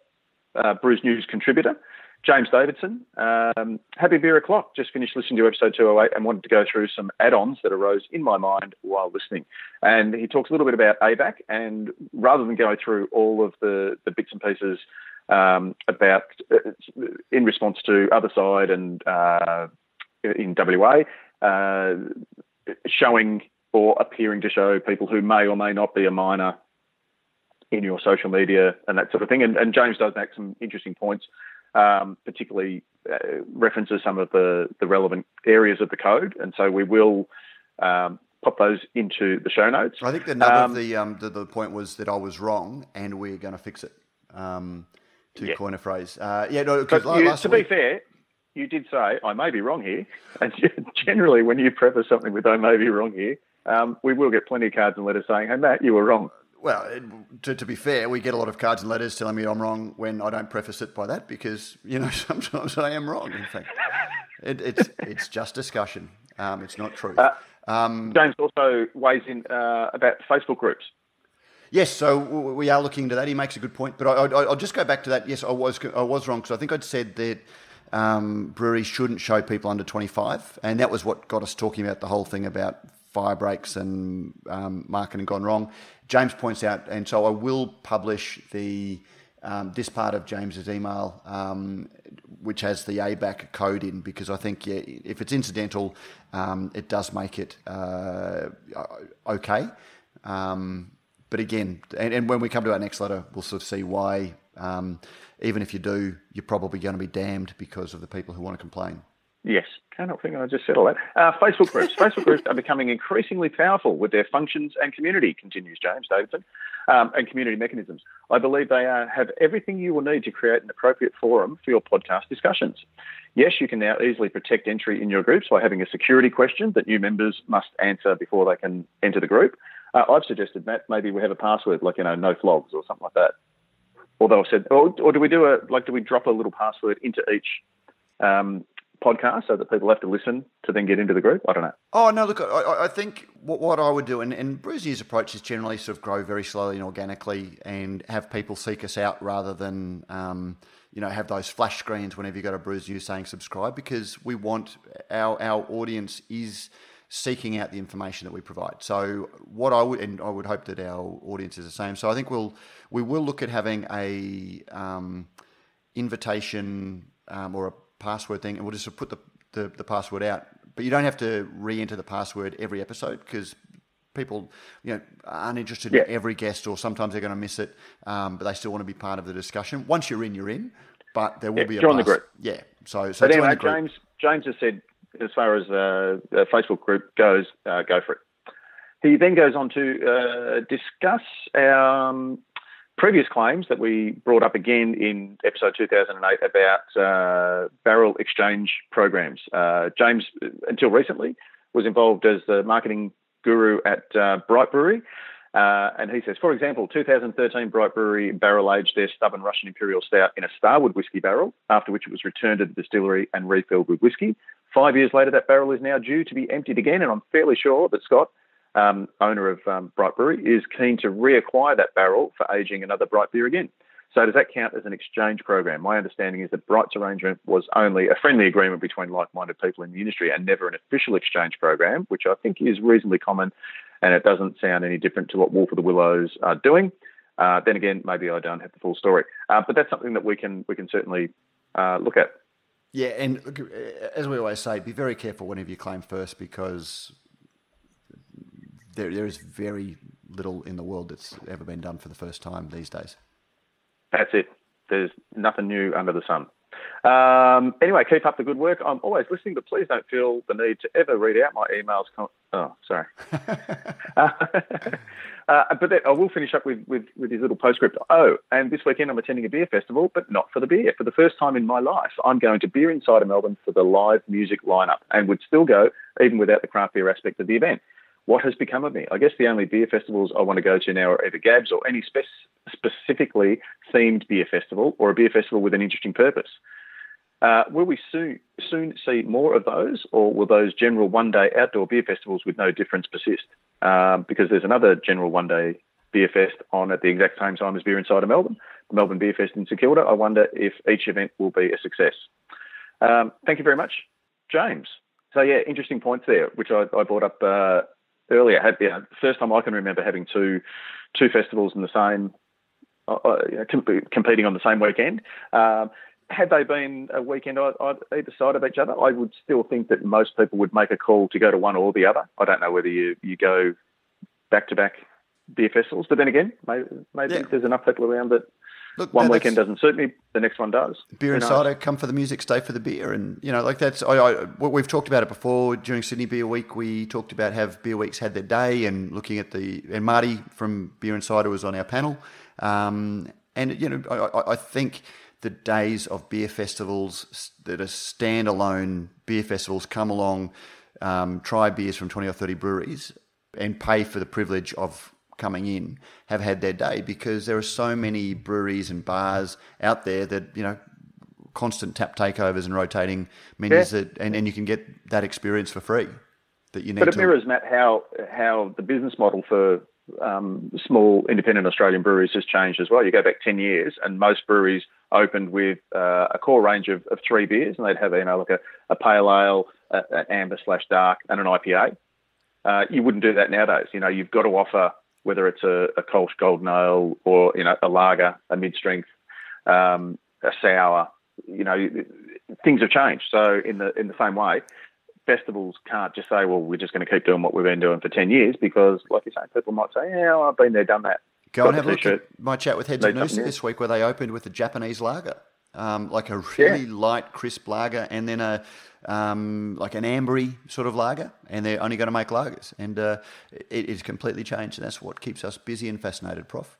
uh, Brews News contributor. James Davidson, um, happy beer o'clock. Just finished listening to episode 208 and wanted to go through some add-ons that arose in my mind while listening. And he talks a little bit about ABAC, and rather than go through all of the, the bits and pieces um, about uh, in response to Otherside and uh, in WA, uh, showing or appearing to show people who may or may not be a minor in your social media and that sort of thing. And, and James does make some interesting points um, particularly uh, references some of the, the relevant areas of the code. And so we will um, pop those into the show notes. I think the um, of the, um, the, the point was that I was wrong and we're going to fix it. Um, to yeah. coin a phrase, uh, yeah. No, you, to week, be fair, you did say I may be wrong here, [laughs] and generally when you preface something with "I may be wrong here," um, we will get plenty of cards and letters saying, "Hey Matt, you were wrong." Well, to, to, be fair, we get a lot of cards and letters telling me I'm wrong when I don't preface it by that because you know [laughs] sometimes I am wrong. In fact, it, it's it's just discussion. Um, it's not true. Uh, um, James also weighs in uh, about Facebook groups. Yes, so we are looking into that. He makes a good point, but I, will just go back to that. Yes, I was I was wrong because I think I'd said that um, breweries shouldn't show people under 25, and that was what got us talking about the whole thing about fire breaks and um, marketing gone wrong. James points out, and so I will publish the um, this part of James's email, um, which has the ABAC code in, because I think yeah, if it's incidental, um, it does make it uh, okay. Um, but again, and, and, when we come to our next letter, we'll sort of see why. Um, even if you do, you're probably going to be damned because of the people who want to complain. Yes, cannot think I just said all that. Uh, Facebook groups. Facebook groups are becoming increasingly powerful with their functions and community, continues James Davidson, um, and community mechanisms. I believe they are, have everything you will need to create an appropriate forum for your podcast discussions. Yes, you can now easily protect entry in your groups by having a security question that new members must answer before they can enter the group. Uh, I've suggested, Matt, maybe we have a password like, you know, no flogs or something like that. Although I said, or, or do we do a, like, do we drop a little password into each um, podcast so that people have to listen to then get into the group? I don't know. Oh, no, look, I, I think what, what, I would do, and, and Brewsier's approach is generally sort of grow very slowly and organically and have people seek us out rather than, um, you know, have those flash screens whenever you go to Brews News saying subscribe because we want our, our audience is seeking out the information that we provide. So what I would, and I would hope that our audience is the same. So I think we'll, we will look at having a um, invitation um, or a password thing, and we'll just put the, the, the password out. But you don't have to re-enter the password every episode because people you know aren't interested yeah. in every guest, or sometimes they're going to miss it, um, but they still want to be part of the discussion. Once you're in, you're in. But there will yeah, be a join pass- the group. Yeah. So, so but anyway, James James has said as far as uh, the Facebook group goes, uh, go for it. He then goes on to uh, discuss our um, previous claims that we brought up again in episode 2008 about uh, barrel exchange programs. Uh, James, until recently, was involved as the marketing guru at uh, Bright Brewery. Uh, and he says, for example, 2013 Bright Brewery barrel aged their stubborn Russian Imperial Stout in a Starward whiskey barrel, after which it was returned to the distillery and refilled with whiskey. Five years later, that barrel is now due to be emptied again, and I'm fairly sure that Scott, um, owner of um, Bright Brewery, is keen to reacquire that barrel for aging another Bright beer again. So does that count as an exchange program? My understanding is that Bright's arrangement was only a friendly agreement between like-minded people in the industry and never an official exchange program, which I think is reasonably common, and it doesn't sound any different to what Wolf of the Willows are doing. Uh, then again, maybe I don't have the full story, uh, but that's something that we can we can certainly uh, look at. Yeah, and look, as we always say, be very careful whenever you claim first because there, there is very little in the world that's ever been done for the first time these days. That's it. There's nothing new under the sun. Um, anyway, keep up the good work. I'm always listening, but please don't feel the need to ever read out my emails. Oh, sorry. [laughs] [laughs] uh, but that, I will finish up with, with, with his little postscript. Oh, and this weekend I'm attending a beer festival, but not for the beer. For the first time in my life, I'm going to Beer Insider Melbourne for the live music lineup and would still go even without the craft beer aspect of the event what has become of me? I guess the only beer festivals I want to go to now are either Gabs or any spe- specifically themed beer festival or a beer festival with an interesting purpose. Uh, will we soon soon see more of those, or will those general one day outdoor beer festivals with no difference persist? Um, because there's another general one day beer fest on at the exact same time as Beer Insider Melbourne, the Melbourne Beer Fest in St Kilda. I wonder if each event will be a success. Um, thank you very much, James. So yeah, interesting points there, which I, I brought up uh, earlier. Had the first time I can remember having two two festivals in the same, uh, uh you know, comp- competing on the same weekend. Um, had they been a weekend either side of each other, I would still think that most people would make a call to go to one or the other. I don't know whether you, you go back to back beer festivals, but then again, maybe, maybe yeah. there's enough people around that Look, one weekend doesn't suit me, the next one does. Beer and cider, come for the music, stay for the beer, and you know, like that's. I, I, we've talked about it before during Sydney Beer Week. We talked about have beer weeks had their day, and looking at the and Marty from Beer and Cider was on our panel, um, and you know, I, I think the days of beer festivals that are standalone beer festivals come along, um, try beers from twenty or thirty breweries, and pay for the privilege of coming in have had their day because there are so many breweries and bars out there that you know constant tap takeovers and rotating menus yeah. that, and, and you can get that experience for free that you need. But it to... mirrors Matt how how the business model for um, small independent Australian breweries has changed as well. You go back ten years, and most breweries opened with uh, a core range of, of, three beers, and they'd have you know like a, a pale ale, an amber slash dark, and an IPA. Uh, you wouldn't do that nowadays. You know, you've got to offer whether it's a, a Kolsch Golden Ale or you know a lager, a mid strength, um, a sour. You know, things have changed. So in the in the same way, festivals can't just say, well, we're just going to keep doing what we've been doing for ten years because, like you're saying, people might say, yeah, well, I've been there, done that. Go and have a look at my chat with Heads of Noosa this week, where they opened with a Japanese lager, um, like a really yeah. light, crisp lager, and then a um, like an ambery sort of lager, and they're only going to make lagers, and uh, it is completely changed, and that's what keeps us busy and fascinated, Prof.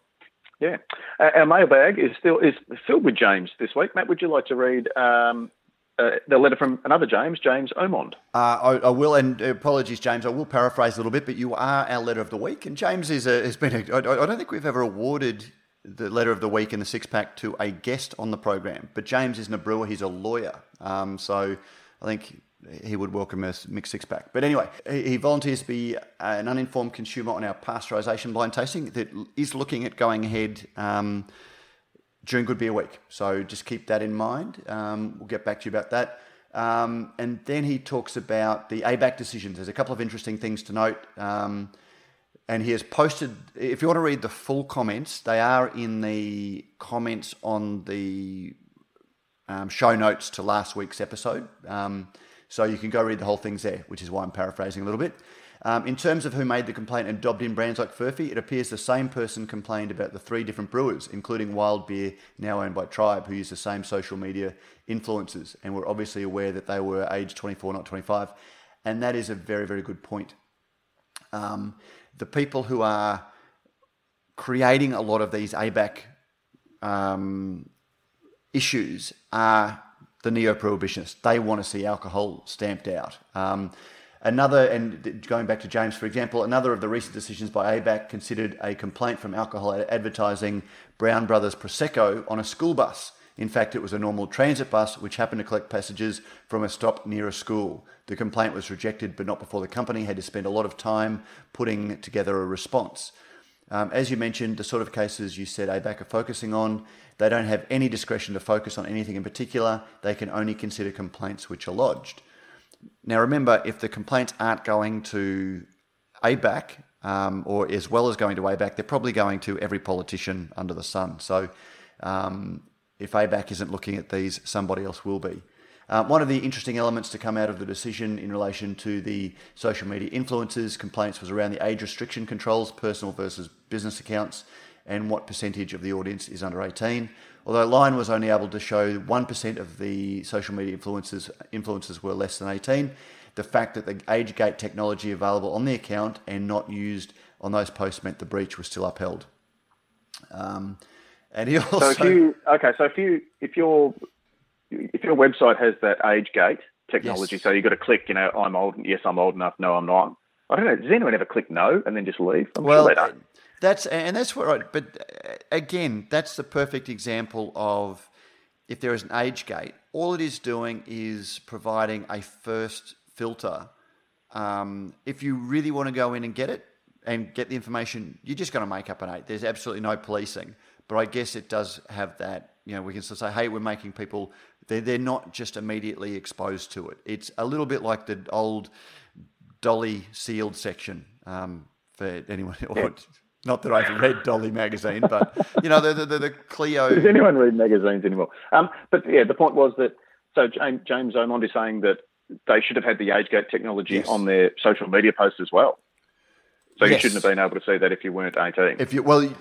Yeah, uh, our mailbag is still is filled with James this week. Matt, would you like to read um, uh, the letter from another James, James Omond? Uh, I, I, will, and apologies, James. I will paraphrase a little bit, but you are our letter of the week, and James is a, has been. A, I, I don't think we've ever awarded the letter of the week in the six pack to a guest on the program, but James isn't a brewer; he's a lawyer. Um, so I think he would welcome a mixed six pack. But anyway, he volunteers to be an uninformed consumer on our pasteurisation blind tasting that is looking at going ahead um, during Good Beer Week. So just keep that in mind. Um, we'll get back to you about that. Um, and then he talks about the ABAC decisions. There's a couple of interesting things to note. And he has posted, if you want to read the full comments, they are in the comments on the um, show notes to last week's episode. Um, so you can go read the whole things there, which is why I'm paraphrasing a little bit. Um, in terms of who made the complaint and dobbed in brands like Furphy, it appears the same person complained about the three different brewers, including Wild Beer, now owned by Tribe, who use the same social media influencers and were obviously aware that they were age 24, not 25. And that is a very, very good point. Um, the people who are creating a lot of these ABAC um, issues are the neo prohibitionists. They want to see alcohol stamped out. Um, Another, and going back to James, for example, another of the recent decisions by ABAC considered a complaint from alcohol advertising Brown Brothers Prosecco on a school bus. In fact, it was a normal transit bus which happened to collect passengers from a stop near a school. The complaint was rejected, but not before the company had to spend a lot of time putting together a response. Um, as you mentioned, the sort of cases you said ABAC are focusing on, they don't have any discretion to focus on anything in particular. They can only consider complaints which are lodged. Now, remember, if the complaints aren't going to ABAC, um, or as well as going to ABAC, they're probably going to every politician under the sun. So um, if ABAC isn't looking at these, somebody else will be. Uh, one of the interesting elements to come out of the decision in relation to the social media influencers complaints was around the age restriction controls, personal versus business accounts, and what percentage of the audience is under 18. Although Lion was only able to show 1% of the social media influencers, influencers were less than 18, the fact that the age gate technology available on the account and not used on those posts meant the breach was still upheld. Um, and he also [laughs] so if you okay, so if you if your if your website has that age gate technology, yes. so you've got to click, you know, I'm old, yes, I'm old enough, no, I'm not. I don't know. Does anyone ever click no and then just leave? I'm well, sure that's and that's what. Right, but uh, again, that's the perfect example of if there is an age gate. All it is doing is providing a first filter. Um, if you really want to go in and get it and get the information, you're just going to make up an eight. There's absolutely no policing. But I guess it does have that. You know, we can say, hey, we're making people. They're they're not just immediately exposed to it. It's a little bit like the old Dolly sealed section um, for anyone. [laughs] Yeah. Not that I've read Dolly magazine, but you know the the, the Cleo. Does anyone read magazines anymore? Um, but yeah, the point was that so James, James Omond is saying that they should have had the age gate technology yes. on their social media posts as well. So yes. you shouldn't have been able to see that if you weren't eighteen. If you well, you,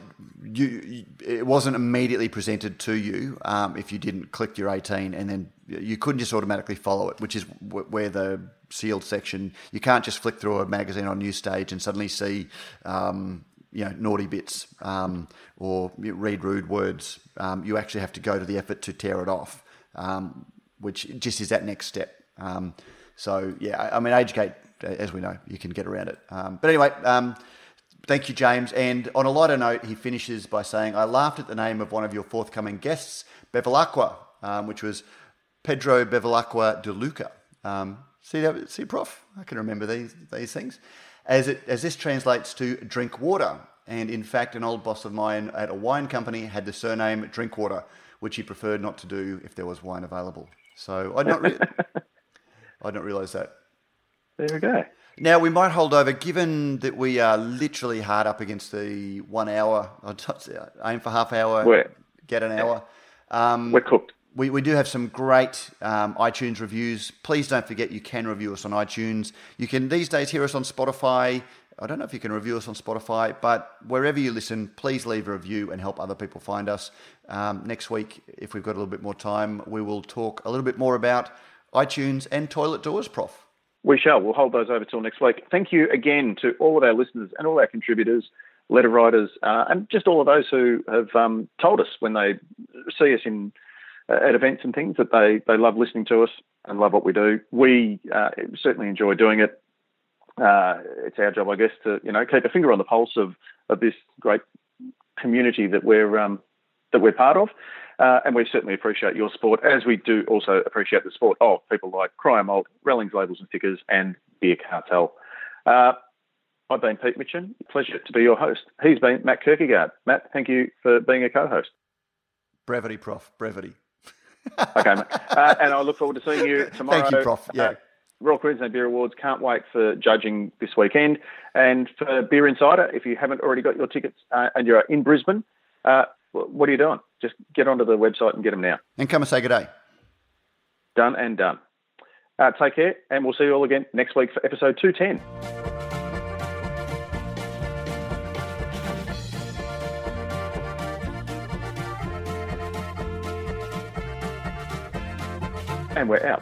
you it wasn't immediately presented to you um, if you didn't click your eighteen, and then you couldn't just automatically follow it, which is where the sealed section. You can't just flick through a magazine on news stage and suddenly see. Um, you know naughty bits um, or read rude words. Um, you actually have to go to the effort to tear it off, um, which just is that next step. Um, so yeah, I mean, AgeGate, as we know, you can get around it. Um, but anyway. Um, thank you, James. And on a lighter note, he finishes by saying, I laughed at the name of one of your forthcoming guests, Bevilacqua, which was Pedro Bevilacqua de Luca. see that? See, Prof? I can remember these these things as, it, as this translates to drink water. And in fact, an old boss of mine at a wine company had the surname Drinkwater, which he preferred not to do if there was wine available. So I'd not, re- [laughs] I'd not realise that. There we go. Now we might hold over, given that we are literally hard up against the one hour. Aim for half hour, We're, get an hour. Um, We're cooked we, we do have some great um, iTunes reviews. Please don't forget you can review us on iTunes. You can these days hear us on Spotify. I don't know if you can review us on Spotify, but wherever you listen, please leave a review and help other people find us. Um, next week, if we've got a little bit more time, we will talk a little bit more about iTunes and toilet doors, Prof. We shall. We'll hold those over till next week. Thank you again to all of our listeners and all our contributors, letter writers, uh, and just all of those who have um, told us when they see us in uh, at events and things that they they love listening to us and love what we do. We uh, certainly enjoy doing it. Uh, it's our job, I guess, to you know keep a finger on the pulse of of this great community that we're um, that we're part of. Uh, and we certainly appreciate your support, as we do also appreciate the support of people like Cryer Malt, Rellings Labels and Stickers, and Beer Cartel. Uh, I've been Pete Mitchin. Pleasure to be your host. He's been Matt Kirkegaard. Matt, thank you for being a co-host. Brevity, Prof. Brevity okay, uh, and I look forward to seeing you [laughs] tomorrow. Thank you, Prof. Yeah. Uh, Royal Queensland Beer Awards. Can't wait for judging this weekend. And for Beer Insider, if you haven't already got your tickets uh, and you're in Brisbane, uh, what are you doing? Just get onto the website and get them now. And come and say good day. Done and done. Uh, take care, and we'll see you all again next week for episode 210. and we're out.